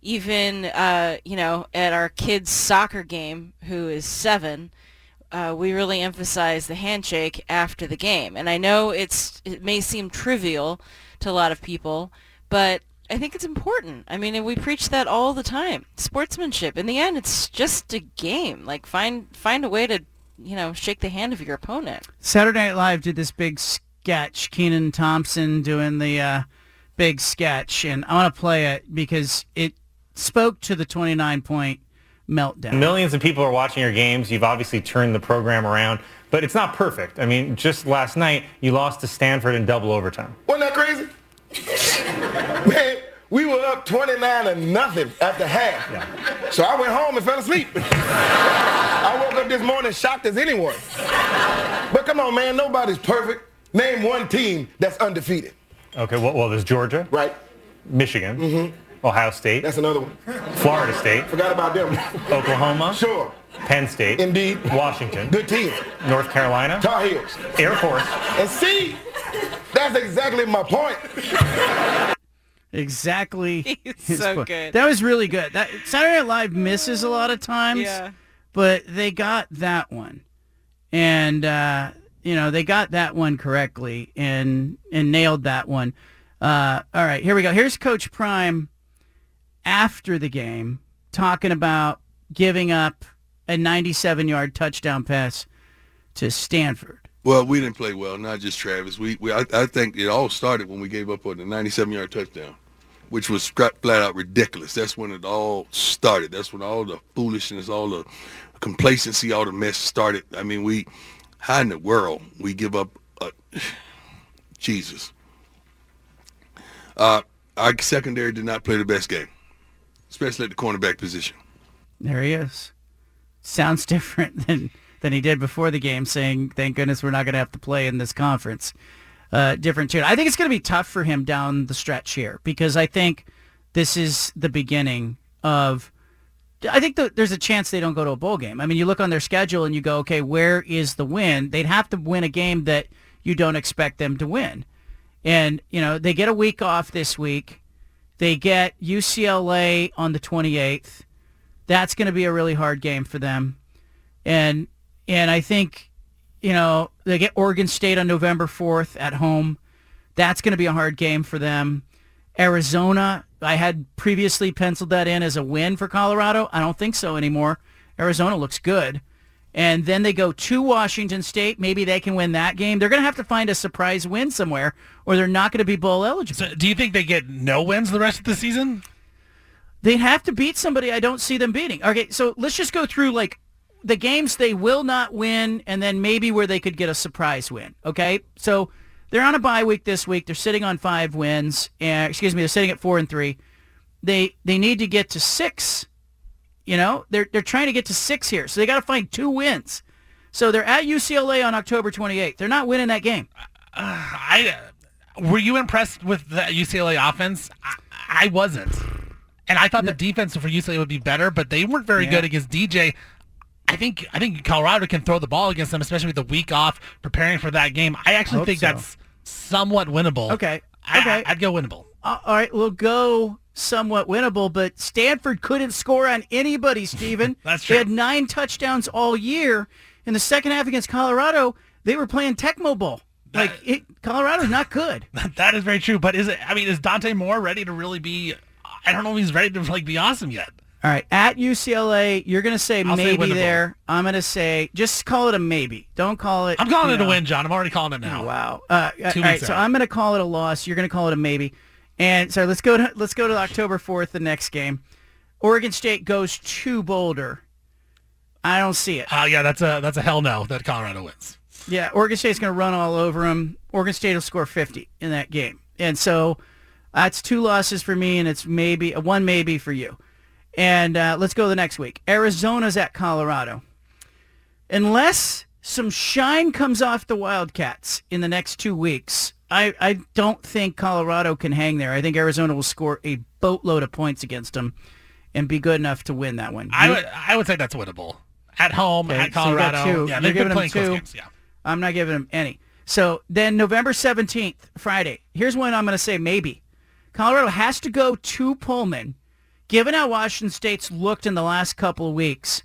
even, uh, you know, at our kid's soccer game, who is seven, uh, we really emphasize the handshake after the game. And I know it's, it may seem trivial to a lot of people, but I think it's important. I mean, we preach that all the time. Sportsmanship. In the end, it's just a game. Like find find a way to, you know, shake the hand of your opponent. Saturday Night Live did this big sketch. Kenan Thompson doing the uh, big sketch, and I want to play it because it spoke to the 29 point meltdown. Millions of people are watching your games. You've obviously turned the program around, but it's not perfect. I mean, just last night, you lost to Stanford in double overtime. Wasn't that crazy? *laughs* Man, we were up 29 to nothing at the half. So I went home and fell asleep. *laughs* I woke up this morning shocked as anyone. But come on, man, nobody's perfect. Name one team that's undefeated. Okay, well, well there's Georgia. Right. Michigan. Mm-hmm. Ohio State. That's another one. Florida State. Forgot about them. Oklahoma. Sure. Penn State. Indeed. Washington. Good team. North Carolina. Tar Heels. Air Force. And see, that's exactly my point. Exactly. *laughs* his so point. good. That was really good. That Saturday Night Live misses a lot of times, Yeah. but they got that one, and uh, you know they got that one correctly and and nailed that one. Uh, all right, here we go. Here's Coach Prime after the game talking about giving up a 97-yard touchdown pass to Stanford. Well, we didn't play well, not just Travis. We, we I, I think it all started when we gave up on the 97-yard touchdown, which was flat out ridiculous. That's when it all started. That's when all the foolishness, all the complacency, all the mess started. I mean, we, how in the world we give up? A, *sighs* Jesus. Uh, our secondary did not play the best game, especially at the cornerback position. There he is. Sounds *laughs* different than than he did before the game, saying, "Thank goodness we're not going to have to play in this conference." Uh, different tune. I think it's going to be tough for him down the stretch here because I think this is the beginning of. I think that there's a chance they don't go to a bowl game. I mean, you look on their schedule and you go, okay, where is the win? They'd have to win a game that you don't expect them to win. And, you know, they get a week off this week. They get UCLA on the 28th. That's going to be a really hard game for them. And and I think, you know, they get Oregon State on November 4th at home. That's going to be a hard game for them. Arizona, I had previously penciled that in as a win for Colorado. I don't think so anymore. Arizona looks good. And then they go to Washington State. Maybe they can win that game. They're going to have to find a surprise win somewhere, or they're not going to be bowl eligible. So do you think they get no wins the rest of the season? They'd have to beat somebody I don't see them beating. Okay, so let's just go through like the games they will not win and then maybe where they could get a surprise win. Okay? So they're on a bye week this week. They're sitting on five wins. And excuse me, they're sitting at four and three. They they need to get to six You know, they're they're trying to get to six here, so they got to find two wins. So they're at UCLA on October 28th. They're not winning that game. I were you impressed with the UCLA offense? I, I wasn't, and I thought the defense for UCLA would be better, but they weren't very Yeah. good against DJ. I think I think Colorado can throw the ball against them, especially with the week off preparing for that game. I actually Hope think so. that's somewhat winnable. Okay. I, Okay. I'd go winnable. Uh, all right, we'll go somewhat winnable, but Stanford couldn't score on anybody, *laughs* Steven. That's true. They had nine touchdowns all year. In the second half against Colorado, they were playing Tecmo Bowl. Like, it, Colorado's not good. *laughs* that is very true. But is it? I mean, is Dante Moore ready to really be? I don't know if he's ready to like be awesome yet. All right, at UCLA, you're going to say I'll say maybe winnable. there. I'm going to say just call it a maybe. Don't call it. I'm calling it a win, John. I'm already calling it now. Wow. Uh, all Two right, weeks so. I'm going to call it a loss. You're going to call it a maybe. And so let's go to let's go to October 4th, the next game. Oregon State goes to Boulder. I don't see it. Uh, yeah, that's a that's a hell no that Colorado wins. Yeah, Oregon State's going to run all over them. Oregon State will score 50 in that game. And so that's two losses for me, and it's maybe a one maybe for you. And uh, let's go to the next week. Arizona's at Colorado. Unless some shine comes off the Wildcats in the next two weeks, I, I don't think Colorado can hang there. I think Arizona will score a boatload of points against them and be good enough to win that one. I would I would say that's winnable at home Okay, at so you Colorado. two. Yeah, You're they've giving been them playing close two. games. Yeah. I'm not giving them any. So then November 17th, Friday. Here's when I'm going to say maybe. Colorado has to go to Pullman. Given how Washington State's looked in the last couple of weeks,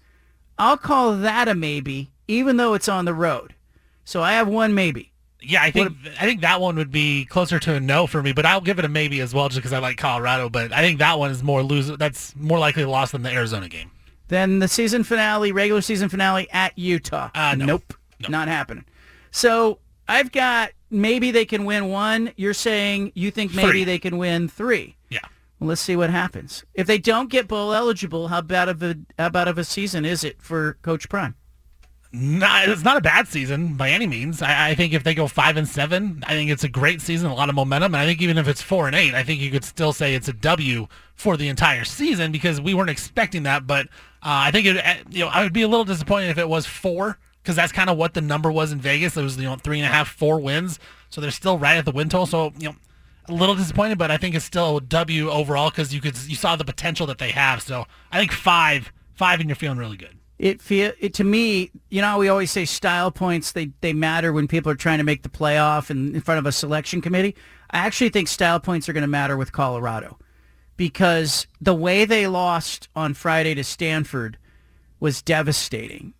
I'll call that a maybe, even though it's on the road. So I have one maybe. Yeah, I think I think that one would be closer to a no for me, but I'll give it a maybe as well, just because I like Colorado. But I think that one is more lose. That's more likely a loss than the Arizona game. Then the season finale, regular season finale at Utah. Uh, no. Nope, not happening. So I've got maybe they can win one. You're saying you think maybe Three. they can win three. Yeah. Well, let's see what happens. If they don't get bowl eligible, how bad of a how bad of a season is it for Coach Prime? Not, it's not a bad season by any means. I, I think if they go five and seven, I think it's a great season, a lot of momentum. And I think even if it's four and eight, I think you could still say it's a W for the entire season because we weren't expecting that. But uh, I think it, uh, you know, I would be a little disappointed if it was four because that's kind of what the number was in Vegas. It was you know three and a half, four wins, so they're still right at the win total. So you know. A little disappointed, but I think it's still a W overall because you could you saw the potential that they have. So I think five, five, and you're feeling really good. It feel it to me. You know, we always say style points they they matter when people are trying to make the playoff and in front of a selection committee. I actually think style points are going to matter with Colorado because the way they lost on Friday to Stanford was devastating.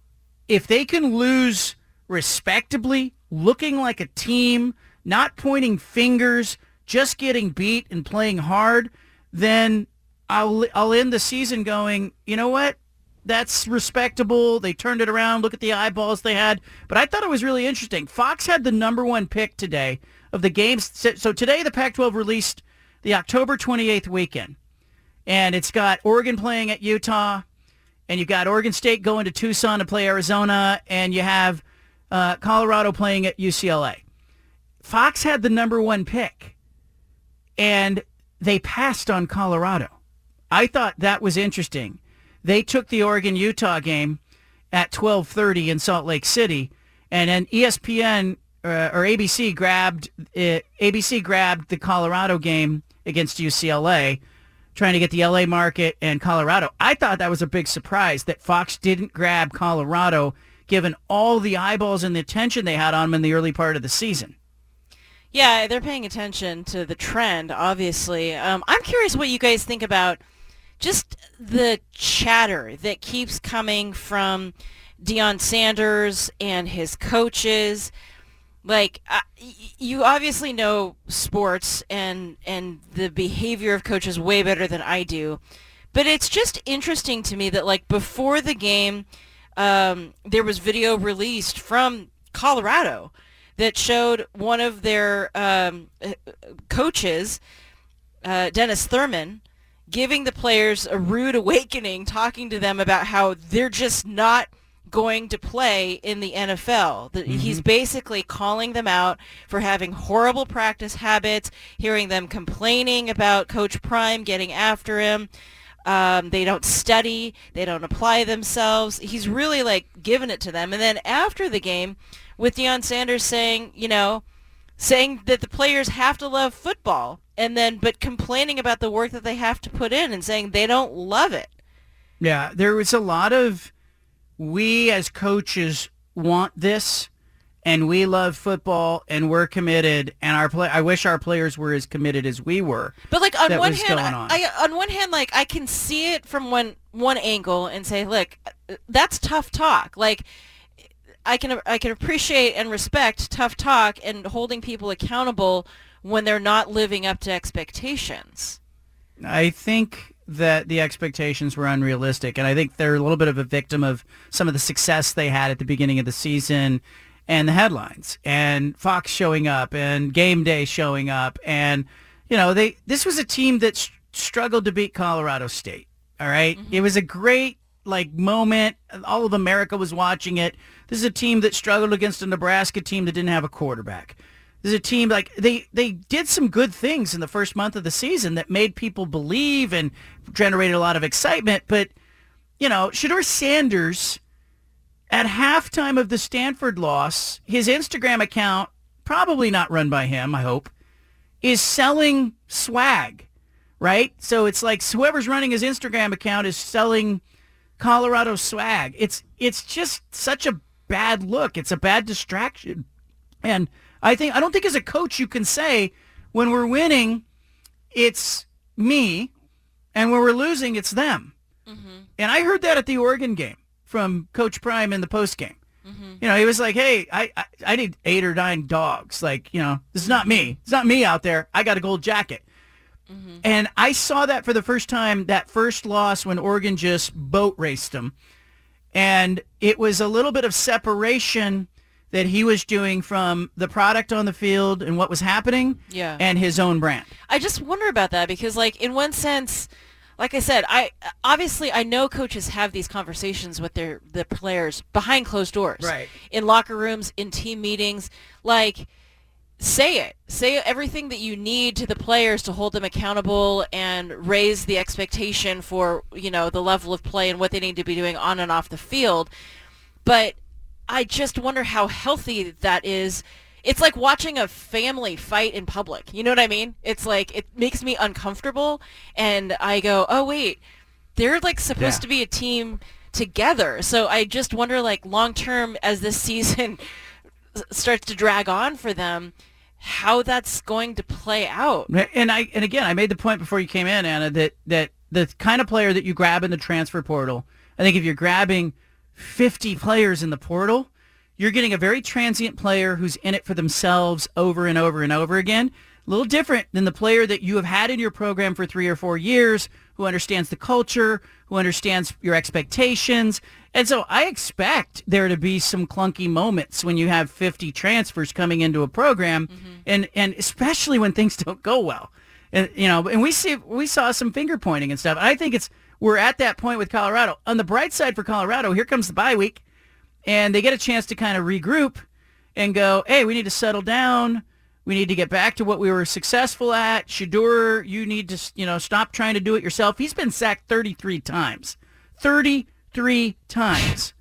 If they can lose respectably, looking like a team, not pointing fingers, just getting beat and playing hard, then I'll I'll end the season going, you know what? That's respectable. They turned it around. Look at the eyeballs they had. But I thought it was really interesting. Fox had the number one pick today of the games. So today the Pac-12 released the October 28th weekend. And it's got Oregon playing at Utah, and you've got Oregon State going to Tucson to play Arizona, and you have uh, Colorado playing at UCLA. Fox had the number one pick, and they passed on Colorado. I thought that was interesting. They took the Oregon Utah game at 12:30 in Salt Lake City, and then ESPN uh, or ABC grabbed uh, ABC grabbed the Colorado game against UCLA, trying to get the LA market and Colorado. I thought that was a big surprise that Fox didn't grab Colorado, given all the eyeballs and the attention they had on them in the early part of the season. Yeah, they're paying attention to the trend, obviously. Um, I'm curious what you guys think about just the chatter that keeps coming from Deion Sanders and his coaches. Like, uh, you obviously know sports and, and the behavior of coaches way better than I do. But it's just interesting to me that, like, before the game, um, there was video released from Colorado that showed one of their um, uh, coaches, uh, Dennis Thurman, giving the players a rude awakening, talking to them about how they're just not going to play in the NFL. That He's basically calling them out for having horrible practice habits, hearing them complaining about Coach Prime getting after him. Um, they don't study. They don't apply themselves. He's really like giving it to them. And then after the game, with Deion Sanders saying, you know, saying that the players have to love football, and then but complaining about the work that they have to put in and saying they don't love it. Yeah, there was a lot of we as coaches want this and we love football and we're committed and our play I wish our players were as committed as we were. But like on one hand, I, on. I on one hand, like I can see it from one one angle and say, look, that's tough talk. Like I can I can appreciate and respect tough talk and holding people accountable when they're not living up to expectations. I think that the expectations were unrealistic, and I think they're a little bit of a victim of some of the success they had at the beginning of the season and the headlines and Fox showing up and game day showing up and you know they this was a team that s- struggled to beat Colorado State all right? Mm-hmm. it was a great like moment all of America was watching it this is a team that struggled against a Nebraska team that didn't have a quarterback this is a team like they they did some good things in the first month of the season that made people believe and generated a lot of excitement but you know Shedeur Sanders at halftime of the Stanford loss, his Instagram account, probably not run by him, I hope, is selling swag, right? So it's like whoever's running his Instagram account is selling Colorado swag. It's it's just such a bad look. It's a bad distraction. And I think I don't think as a coach you can say when we're winning it's me and when we're losing it's them. Mm-hmm. And I heard that at the Oregon game from Coach Prime in the post game. Mm-hmm. You know, he was like, "Hey, I, I I need eight or nine dogs. Like, you know, this is not me. It's not me out there. I got a gold jacket." Mm-hmm. And I saw that for the first time that first loss when Oregon just boat raced them. And it was a little bit of separation that he was doing from the product on the field and what was happening Yeah. and his own brand. I just wonder about that because, like, in one sense, like I said, I obviously I know coaches have these conversations with their the players behind closed doors, Right. In locker rooms, in team meetings, like. Say it. Say everything that you need to the players to hold them accountable and raise the expectation for, you know, the level of play and what they need to be doing on and off the field. But I just wonder how healthy that is. It's like watching a family fight in public. You know what I mean? It's like it makes me uncomfortable and I go, "Oh wait, they're like supposed Yeah. to be a team together." So I just wonder like long term as this *laughs* season starts to drag on for them, how that's going to play out. And I and again, I made the point before you came in, Anna, that that the kind of player that you grab in the transfer portal, I think if you're grabbing 50 players in the portal, you're getting a very transient player who's in it for themselves over and over and over again. A little different than the player that you have had in your program for three or four years, who understands the culture, who understands your expectations. And so I expect there to be some clunky moments when you have 50 transfers coming into a program, mm-hmm. and, and especially when things *laughs* don't go well. And you know, and we see we saw some finger pointing and stuff. I think it's we're at that point with Colorado. On the bright side for Colorado, here comes the bye week, and they get a chance to kind of regroup and go, "Hey, we need to settle down. We need to get back to what we were successful at. Shedeur, you need to you know stop trying to do it yourself. He's been sacked 33 times, 33 times.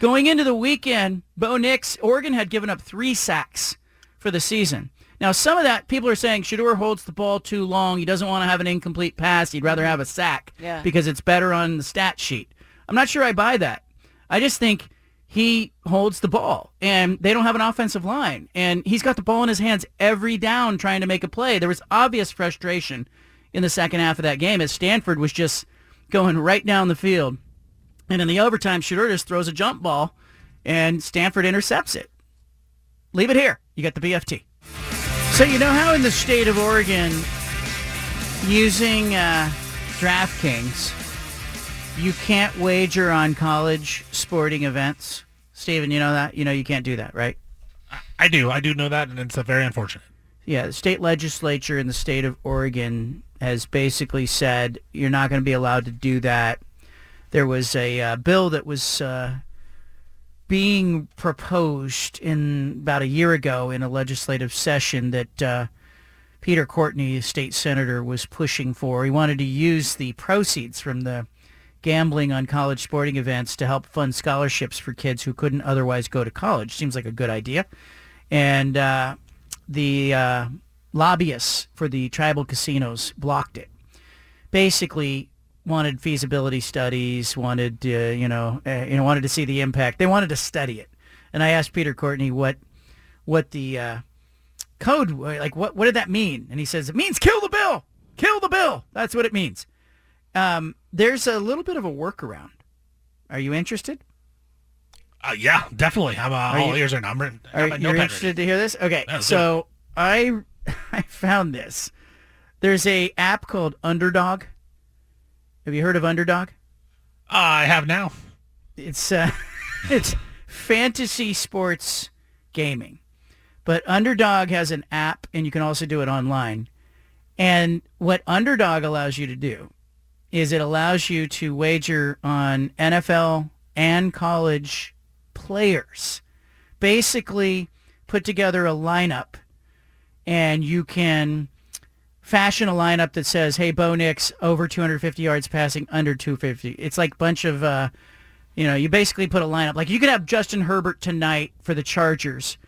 Going into the weekend, Bo Nix, Oregon had given up three sacks for the season. Now, some of that, people are saying Shedeur holds the ball too long. He doesn't want to have an incomplete pass. He'd rather have a sack Yeah. because it's better on the stat sheet. I'm not sure I buy that. I just think he holds the ball, and they don't have an offensive line. And he's got the ball in his hands every down trying to make a play. There was obvious frustration in the second half of that game as Stanford was just going right down the field. And in the overtime, Shedeur just throws a jump ball, and Stanford intercepts it. Leave it here. You got the BFT. So you know how in the state of Oregon, using uh, DraftKings, you can't wager on college sporting events. Steven, you know that? You know you can't do that, right? I do. I do know that, and it's very unfortunate. Yeah, the state legislature in the state of Oregon has basically said you're not going to be allowed to do that. There was a uh, bill that was uh, being proposed in about a year ago in a legislative session that uh, Peter Courtney, a state senator, was pushing for. He wanted to use the proceeds from the gambling on college sporting events to help fund scholarships for kids who couldn't otherwise go to college. Seems like a good idea. And uh, the uh, lobbyists for the tribal casinos blocked it. Basically, wanted feasibility studies, wanted uh, you know, uh, you know, wanted to see the impact. They wanted to study it. And I asked Peter Courtney what what the uh, code like what what did that mean? And he says it means kill the bill, kill the bill. That's what it means. Um, there's a little bit of a workaround. Are you interested? Uh, yeah, definitely. I'm uh, Are all you- ears and I'm, Are I'm a you notepad interested to hear this? Okay, so I *laughs* I found this. There's a app called Underdog. Have you heard of Underdog? I have now. It's uh, *laughs* it's fantasy sports gaming, but Underdog has an app, and you can also do it online. And what Underdog allows you to do is it allows you to wager on NFL and college players. Basically, put together a lineup, and you can fashion a lineup that says, "Hey, Bo Nix over 250 yards passing, under 250." It's like a bunch of, uh, you know, you basically put a lineup. Like you could have Justin Herbert tonight for the Chargers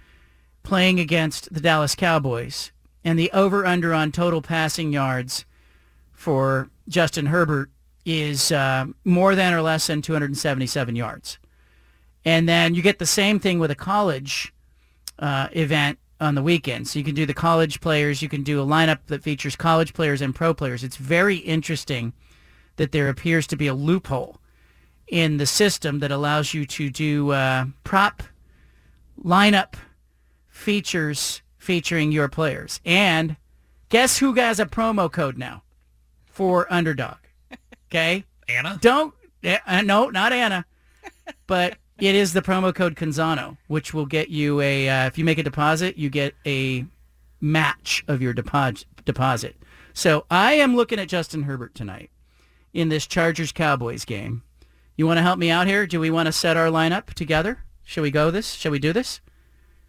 playing against the Dallas Cowboys, and the over/under on total passing yards for Justin Herbert is uh, more than or less than 277 yards. And then you get the same thing with a college uh, event on the weekend. So you can do the college players. You can do a lineup that features college players and pro players. It's very interesting that there appears to be a loophole in the system that allows you to do uh, prop lineup features featuring your players. And guess who has a promo code now for Underdog? Okay? Anna? Don't, uh, no, not Anna, but it is the promo code Canzano, which will get you a, uh, if you make a deposit, you get a match of your deposit. deposit. So I am looking at Justin Herbert tonight in this Chargers Cowboys game. You want to help me out here? Do we want to set our lineup together? Shall we go this? Shall we do this?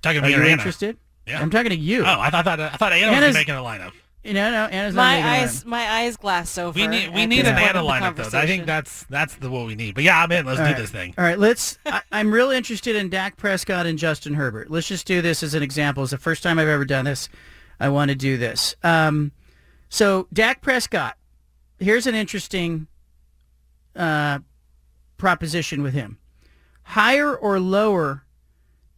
Talking to Are you interested? Yeah. I'm talking to you. Oh, I thought that I thought Anna Anna's- was making a lineup. You know, no, no, Anna's not My making eyes, lineup. my eyes glass over. We need we at need this an point Anna of the lineup though. I conversation. think that's that's the what we need. But yeah, I'm in. Let's All do right. this thing. All right, let's. I, I'm real interested in Dak Prescott and Justin Herbert. Let's just do this as an example. It's the first time I've ever done this. I want to do this. Um, so Dak Prescott. Here's an interesting uh, proposition with him: higher or lower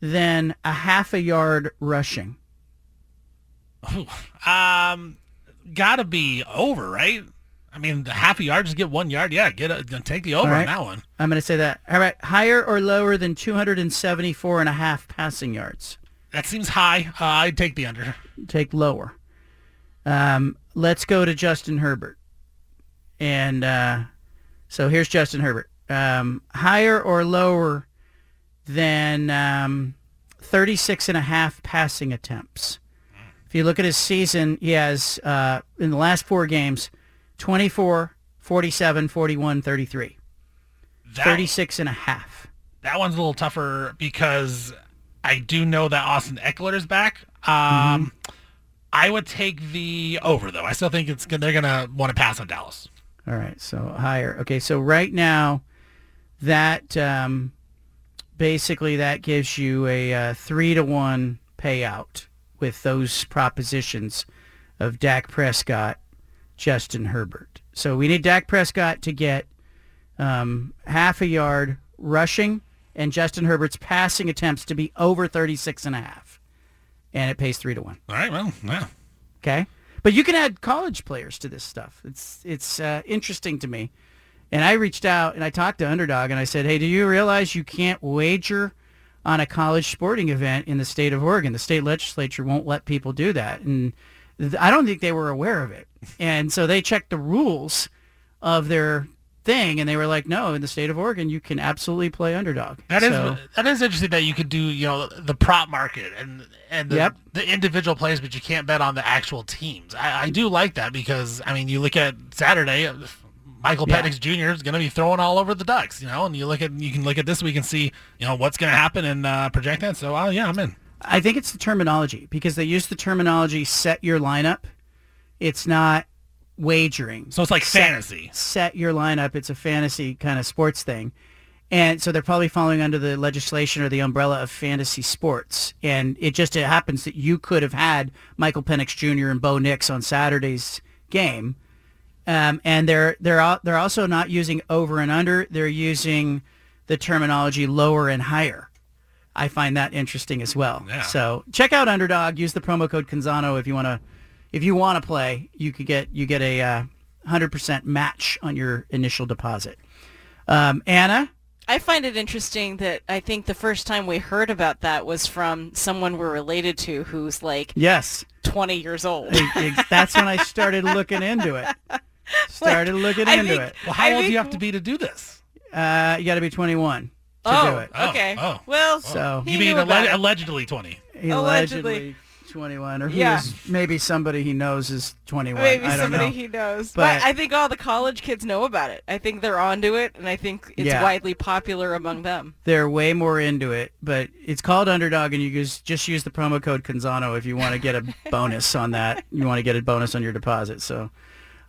than a half a yard rushing. *laughs* Um, gotta be over, right? I mean, the half a yard, just get one yard. Yeah, get a, take the over All on that one. I'm going to say that. All right, higher or lower than 274 and a half passing yards. That seems high. Uh, I'd take the under. take lower. Um, let's go to Justin Herbert. And uh, so here's Justin Herbert. Um, higher or lower than um, 36 and a half passing attempts. If you look at his season, he has, uh, in the last four games, 24, 47, 41, 33. That- 36 and a half. That one's a little tougher because I do know that Austin Ekeler is back. Mm-hmm. Um, I would take the over though. I still think it's they're gonna want to pass on Dallas. All right, so higher. Okay, so right now, that um, basically that gives you a uh, three to one payout with those propositions of Dak Prescott, Justin Herbert. So we need Dak Prescott to get um, half a yard rushing and Justin Herbert's passing attempts to be over 36 and a half. And it pays three to one. All right, well, yeah. Okay, but you can add college players to this stuff. It's it's uh, interesting to me. And I reached out and I talked to Underdog and I said, "Hey, do you realize you can't wager on a college sporting event in the state of Oregon? The state legislature won't let people do that." And I don't think they were aware of it. And so they checked the rules of their thing and they were like, "No, in the state of Oregon, you can absolutely play Underdog." That is So- that is interesting that you could do you know the prop market and and the, Yep. the individual players, but you can't bet on the actual teams. I, I do like that because I mean you look at Saturday, Michael Yeah. Penix Jr. is going to be throwing all over the Ducks, you know, and you look at you can look at this week and see you know what's going to happen and uh, project that. So uh, yeah, I'm in. I think it's the terminology because they use the terminology set your lineup It's not wagering. So it's like Set- fantasy. Set your lineup. It's a fantasy kind of sports thing. And so they're probably falling under the legislation or the umbrella of fantasy sports. And it just it happens that you could have had Michael Penix Jr. and Bo Nix on Saturday's game. Um, and they're they're they're also not using over and under. They're using the terminology lower and higher. I find that interesting as well. Yeah. So check out Underdog. Use the promo code Canzano if you want to if you want to play. You could get you get a uh, hundred percent match on your initial deposit. Um, Anna, I find it interesting that I think the first time we heard about that was from someone we're related to who's like yes, 20 years old. That's when I started looking into it. *laughs* *laughs* Started looking I into think- it. Well, how I old do you have to be to do this? Uh, you got to be 21 to oh, do it. okay. Oh, oh. Well, So- he You mean knew alle- allegedly 20? Allegedly 21, or Yeah. is maybe somebody he knows is 21. Maybe I don't somebody know. he knows. But- But, I think all the college kids know about it. I think they're onto it, and I think it's Yeah. widely popular among them. They're way more into it, but it's called Underdog, and you just just use the promo code Canzano if you want to get a *laughs* bonus on that. You want to get a bonus on your deposit. So,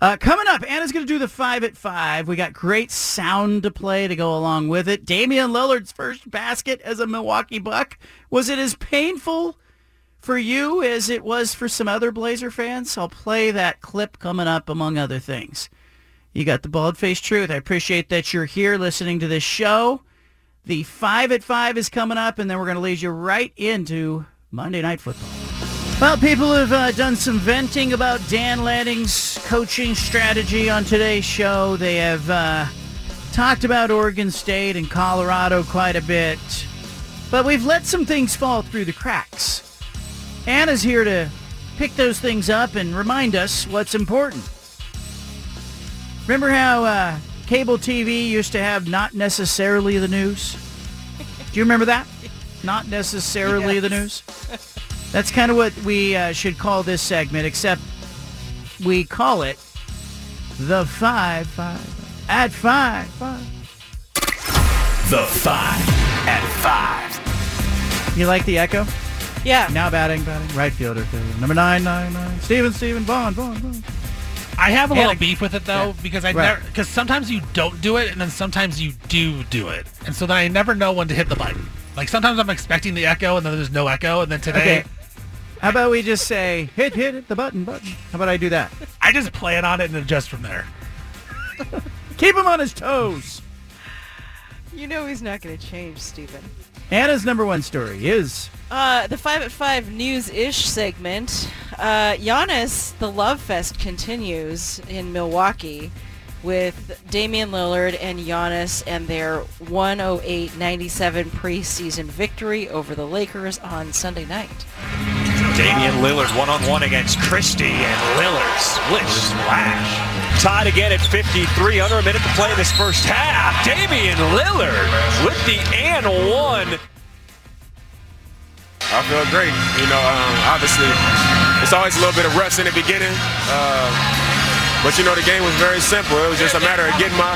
uh, coming up, Anna's going to do the five at five. We got great sound to play to go along with it. Damian Lillard's first basket as a Milwaukee Buck. Was it as painful for you as it was for some other Blazer fans? I'll play that clip coming up, among other things. You got the bald-faced truth. I appreciate that you're here listening to this show. The five at five is coming up, and then we're going to lead you right into Monday Night Football. Well, people have uh, done some venting about Dan Lanning's coaching strategy on today's show. They have uh, talked about Oregon State and Colorado quite a bit, but we've let some things fall through the cracks. Anna's here to pick those things up and remind us what's important. Remember how uh, cable TV used to have not necessarily the news? Do you remember that? Not necessarily the news? *laughs* That's kind of what we uh, should call this segment, except we call it the five five at five five. The five at five. You like the echo? Yeah. Now batting, batting, right fielder, fielder. number nine, nine, nine. Steven, Steven, Vaughn, Vaughn, Vaughn. I have a And little a- beef with it though Yeah. because I Right. never because sometimes you don't do it and then sometimes you do do it and so then I never know when to hit the button. Like sometimes I'm expecting the echo and then there's no echo and then today Okay. How about we just say hit, hit, hit the button, button? How about I do that? I just play it on it and adjust from there. *laughs* Keep him on his toes. You know he's not going to change, Stephen. Anna's number one story is Uh, the 5 at 5 news-ish segment. Uh, Giannis, the love fest continues in Milwaukee with Damian Lillard and Giannis and their 108-97 preseason victory over the Lakers on Sunday night. Damian Lillard one-on-one against Christie, and Lillard split splash. Tied again at 53, under a minute to play this first half. Damian Lillard with the and one. I feel great. You know, um, obviously, it's always a little bit of rust in the beginning. Uh, but you know, the game was very simple. It was just a matter of getting my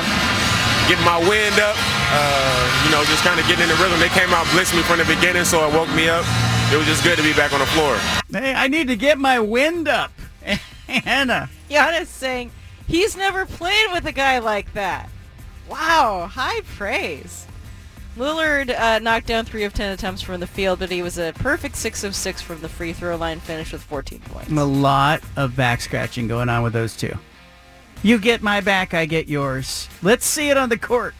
getting my wind up. Uh, you know, just kind of getting in the rhythm. They came out blitzing me from the beginning, so it woke me up. It was just good to be back on the floor. Hey, I need to get my wind up. *laughs* Anna. Giannis saying he's never played with a guy like that. Wow, high praise. Lillard uh, knocked down three of ten attempts from the field, but he was a perfect six of six from the free throw line, finished with 14 points. A lot of back scratching going on with those two. You get my back, I get yours. Let's see it on the court.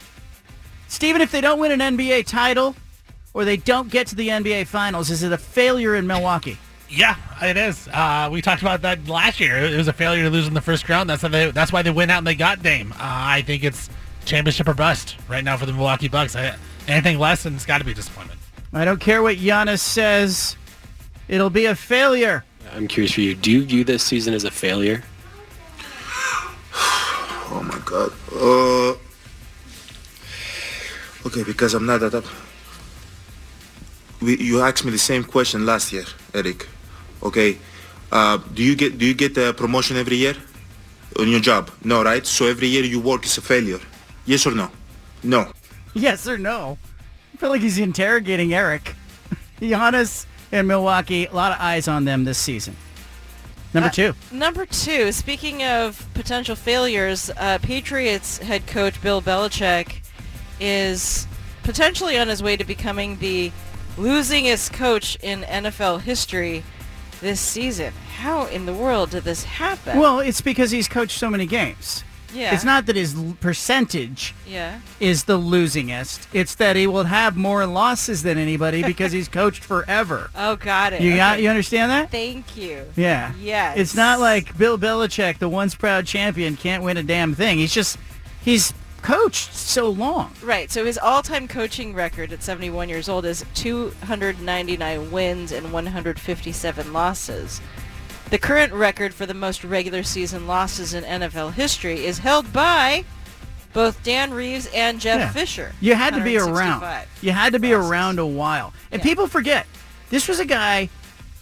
Steven, if they don't win an NBA title or they don't get to the NBA Finals, is it a failure in Milwaukee? Yeah, it is. Uh, we talked about that last year. It was a failure to lose in the first round. That's why they, that's why they went out and they got Dame. Uh, I think it's championship or bust right now for the Milwaukee Bucks. I, anything less, and it's got to be a disappointment. I don't care what Giannis says. It'll be a failure. I'm curious for you. Do you view this season as a failure? *sighs* Oh my god. Uh, okay, because I'm not that up. We, you asked me the same question last year, Eric. Okay. Uh, do you get do you get a promotion every year on your job? No, right? So every year you work is a failure. Yes or no? No. Yes or no? I feel like he's interrogating Eric. *laughs* Giannis and Milwaukee, a lot of eyes on them this season. Number Uh, two. Number two, speaking of potential failures, uh, Patriots head coach Bill Belichick is potentially on his way to becoming the losingest coach in NFL history this season. How in the world did this happen? Well, it's because he's coached so many games. Yeah. It's not that his percentage yeah. is the losingest. It's that he will have more losses than anybody *laughs* because he's coached forever. Oh, got it. You got you understand that? Thank you. Yeah. Yes. It's not like Bill Belichick, the once proud champion, can't win a damn thing. He's just he's coached so long. Right. So his all-time coaching record at 71 years old is 299 wins and 157 losses. The current record for the most regular season losses in NFL history is held by both Dan Reeves and Jeff Yeah. Fisher. You had to be around. You had to be around a while. And people forget, this was a guy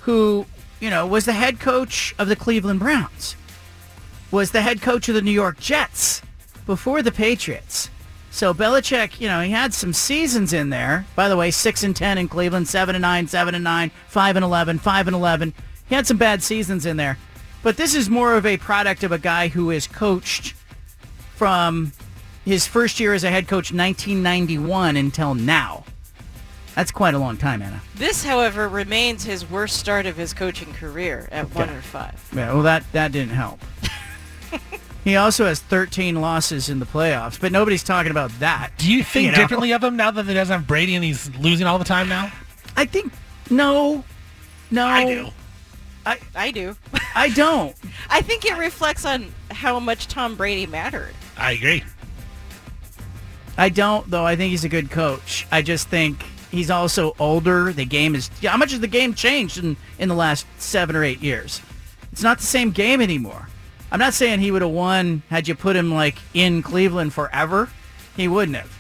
who, you know, was the head coach of the Cleveland Browns, was the head coach of the New York Jets before the Patriots. So Belichick, you know, he had some seasons in there. By the way, six and ten in Cleveland, seven and nine, seven and nine, five and eleven, five and eleven. He had some bad seasons in there. But this is more of a product of a guy who is coached from his first year as a head coach, 1991, until now. That's quite a long time, Anna. This, however, remains his worst start of his coaching career at one and five. Yeah, well, that that didn't help. *laughs* he also has 13 losses in the playoffs, but nobody's talking about that. Do you think know? differently of him now that he doesn't have Brady and he's losing all the time now? I think no, no. I do. I I do. I don't. *laughs* I think it reflects on how much Tom Brady mattered. I agree. I don't, though. I think he's a good coach. I just think he's also older. The game is. How much has the game changed in, in the last seven or eight years? It's not the same game anymore. I'm not saying he would have won had you put him like in Cleveland forever. He wouldn't have.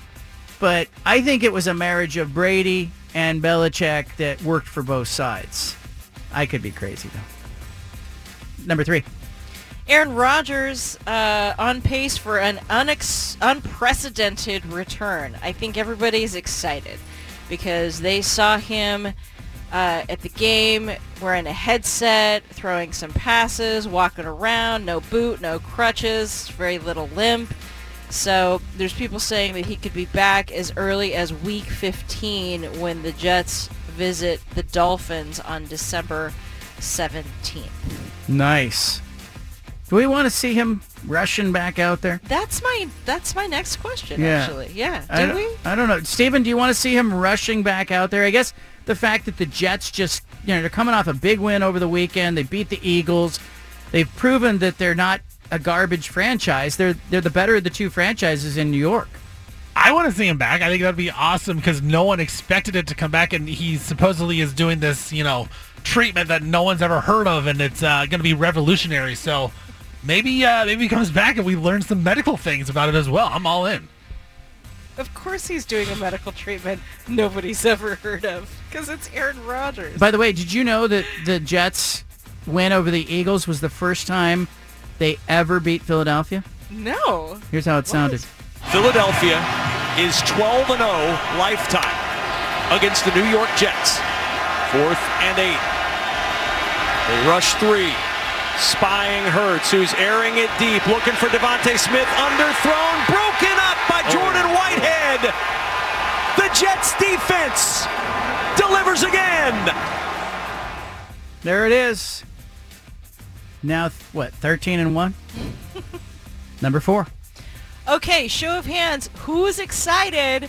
But I think it was a marriage of Brady and Belichick that worked for both sides. I could be crazy though. Number three. Aaron Rodgers uh, on pace for an unex- unprecedented return. I think everybody's excited because they saw him uh, at the game wearing a headset, throwing some passes, walking around, no boot, no crutches, very little limp. So there's people saying that he could be back as early as week 15 when the Jets visit the Dolphins on December 17th. Nice. Do we want to see him rushing back out there? That's my that's my next question Yeah. actually. Yeah. Do don't- we? I don't know. Steven, do you want to see him rushing back out there? I guess the fact that the Jets just, you know, they're coming off a big win over the weekend. They beat the Eagles. They've proven that they're not a garbage franchise. They're they're the better of the two franchises in New York. I want to see him back. I think that'd be awesome because no one expected it to come back, and he supposedly is doing this, you know, treatment that no one's ever heard of, and it's uh, going to be revolutionary. So maybe uh, maybe he comes back and we learn some medical things about it as well. I'm all in. Of course he's doing a medical treatment nobody's ever heard of because it's Aaron Rodgers. By the way, did you know that the Jets win over the Eagles was the first time they ever beat Philadelphia? no. Here's how it sounded. Philadelphia is 12 and 0 lifetime against the New York Jets. Fourth and eight. They rush three. Spying Hurts, who's airing it deep, looking for DeVonta Smith, underthrown, broken up by Jordan Whitehead. The Jets defense delivers again. There it is. Now, what, 13 and 1? *laughs* Number four. Okay, show of hands. Who's excited?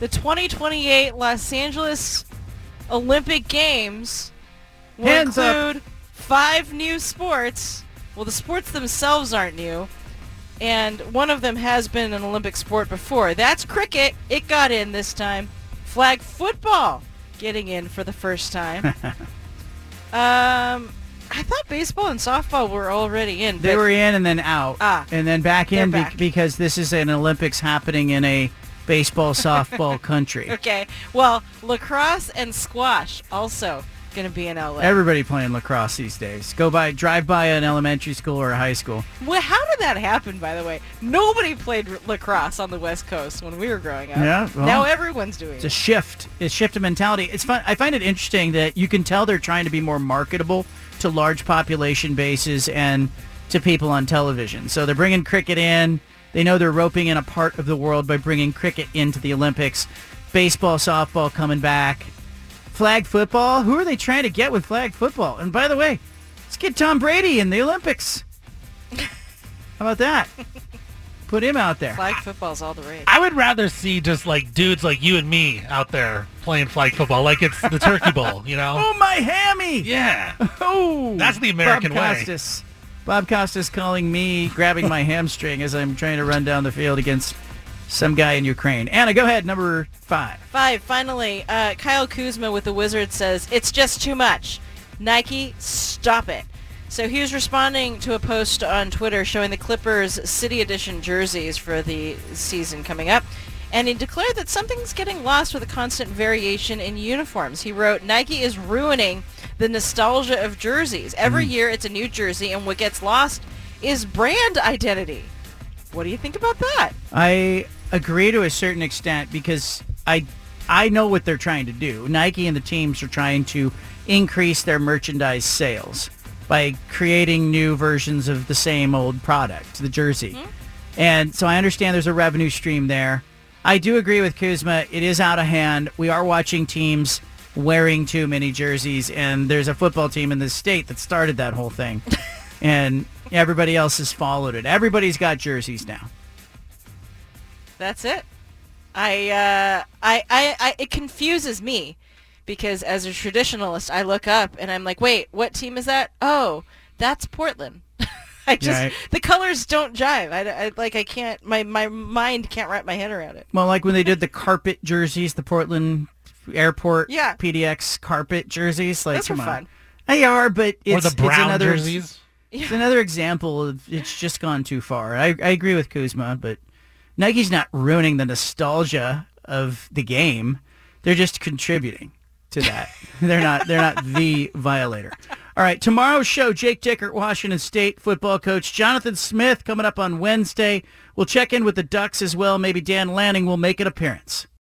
The 2028 Los Angeles Olympic Games will Hands up. include five new sports. Well, the sports themselves aren't new, and one of them has been an Olympic sport before. That's cricket. It got in this time. Flag football getting in for the first time. *laughs* um, I thought baseball and softball were already in. They were in and then out. Ah, and then back in be- back. because this is an Olympics happening in a baseball softball *laughs* country. Okay. Well, lacrosse and squash also going to be in LA. Everybody playing lacrosse these days. Go by, drive by an elementary school or a high school. well, how did that happen, by the way? Nobody played r- lacrosse on the West Coast when we were growing up. Yeah, well, now everyone's doing It's a shift. It's a shift of mentality. It's fun. I find it interesting that you can tell they're trying to be more marketable to large population bases and to people on television. So they're bringing cricket in. They know they're roping in a part of the world by bringing cricket into the Olympics. Baseball, softball coming back. Flag football. Who are they trying to get with flag football? And by the way, let's get Tom Brady in the Olympics. How about that? *laughs* Put him out there. Flag football's all the rage. I would rather see just like dudes like you and me out there playing flag football, like it's the Turkey Bowl, you know? *laughs* Oh, my hammy! Yeah. *laughs* Oh, That's the American Bob way. Costas. Bob Costas calling me grabbing my hamstring as I'm trying to run down the field against some guy in Ukraine. Anna, go ahead. Number five. Five, finally, uh, Kyle Kuzma with the Wizards says, it's just too much. Nike, stop it. So he was responding to a post on Twitter showing the Clippers City Edition jerseys for the season coming up. And he declared that something's getting lost with the constant variation in uniforms. He wrote, Nike is ruining the nostalgia of jerseys. Every year it's a new jersey, and what gets lost is brand identity. What do you think about that? I agree to a certain extent because I I know what they're trying to do. Nike and the teams are trying to increase their merchandise sales by creating new versions of the same old product, the jersey. Mm-hmm. And so I understand there's a revenue stream there. I do agree with Kuzma. It is out of hand. We are watching teams wearing too many jerseys, and there's a football team in this state that started that whole thing. *laughs* and everybody else has followed it. Everybody's got jerseys now. That's it. I, uh, I, I, I, it confuses me because as a traditionalist, I look up and I'm like, wait, what team is that? Oh, that's Portland. *laughs* I just Right. the colors don't jive. I, I like I can't my my mind can't wrap my head around it. Well, like when they did the carpet jerseys, the Portland Airport Yeah. PDX carpet jerseys. Like, Those were come on. fun. They are, but Or it's, the brown it's another, jerseys. It's another example of it's just gone too far. I, I agree with Kuzma, but Nike's not ruining the nostalgia of the game. They're just contributing to that. *laughs* they're not they're not the violator. All right, tomorrow's show, Jake Dickert, Washington State football coach, Jonathan Smith coming up on Wednesday. We'll check in with the Ducks as well. Maybe Dan Lanning will make an appearance.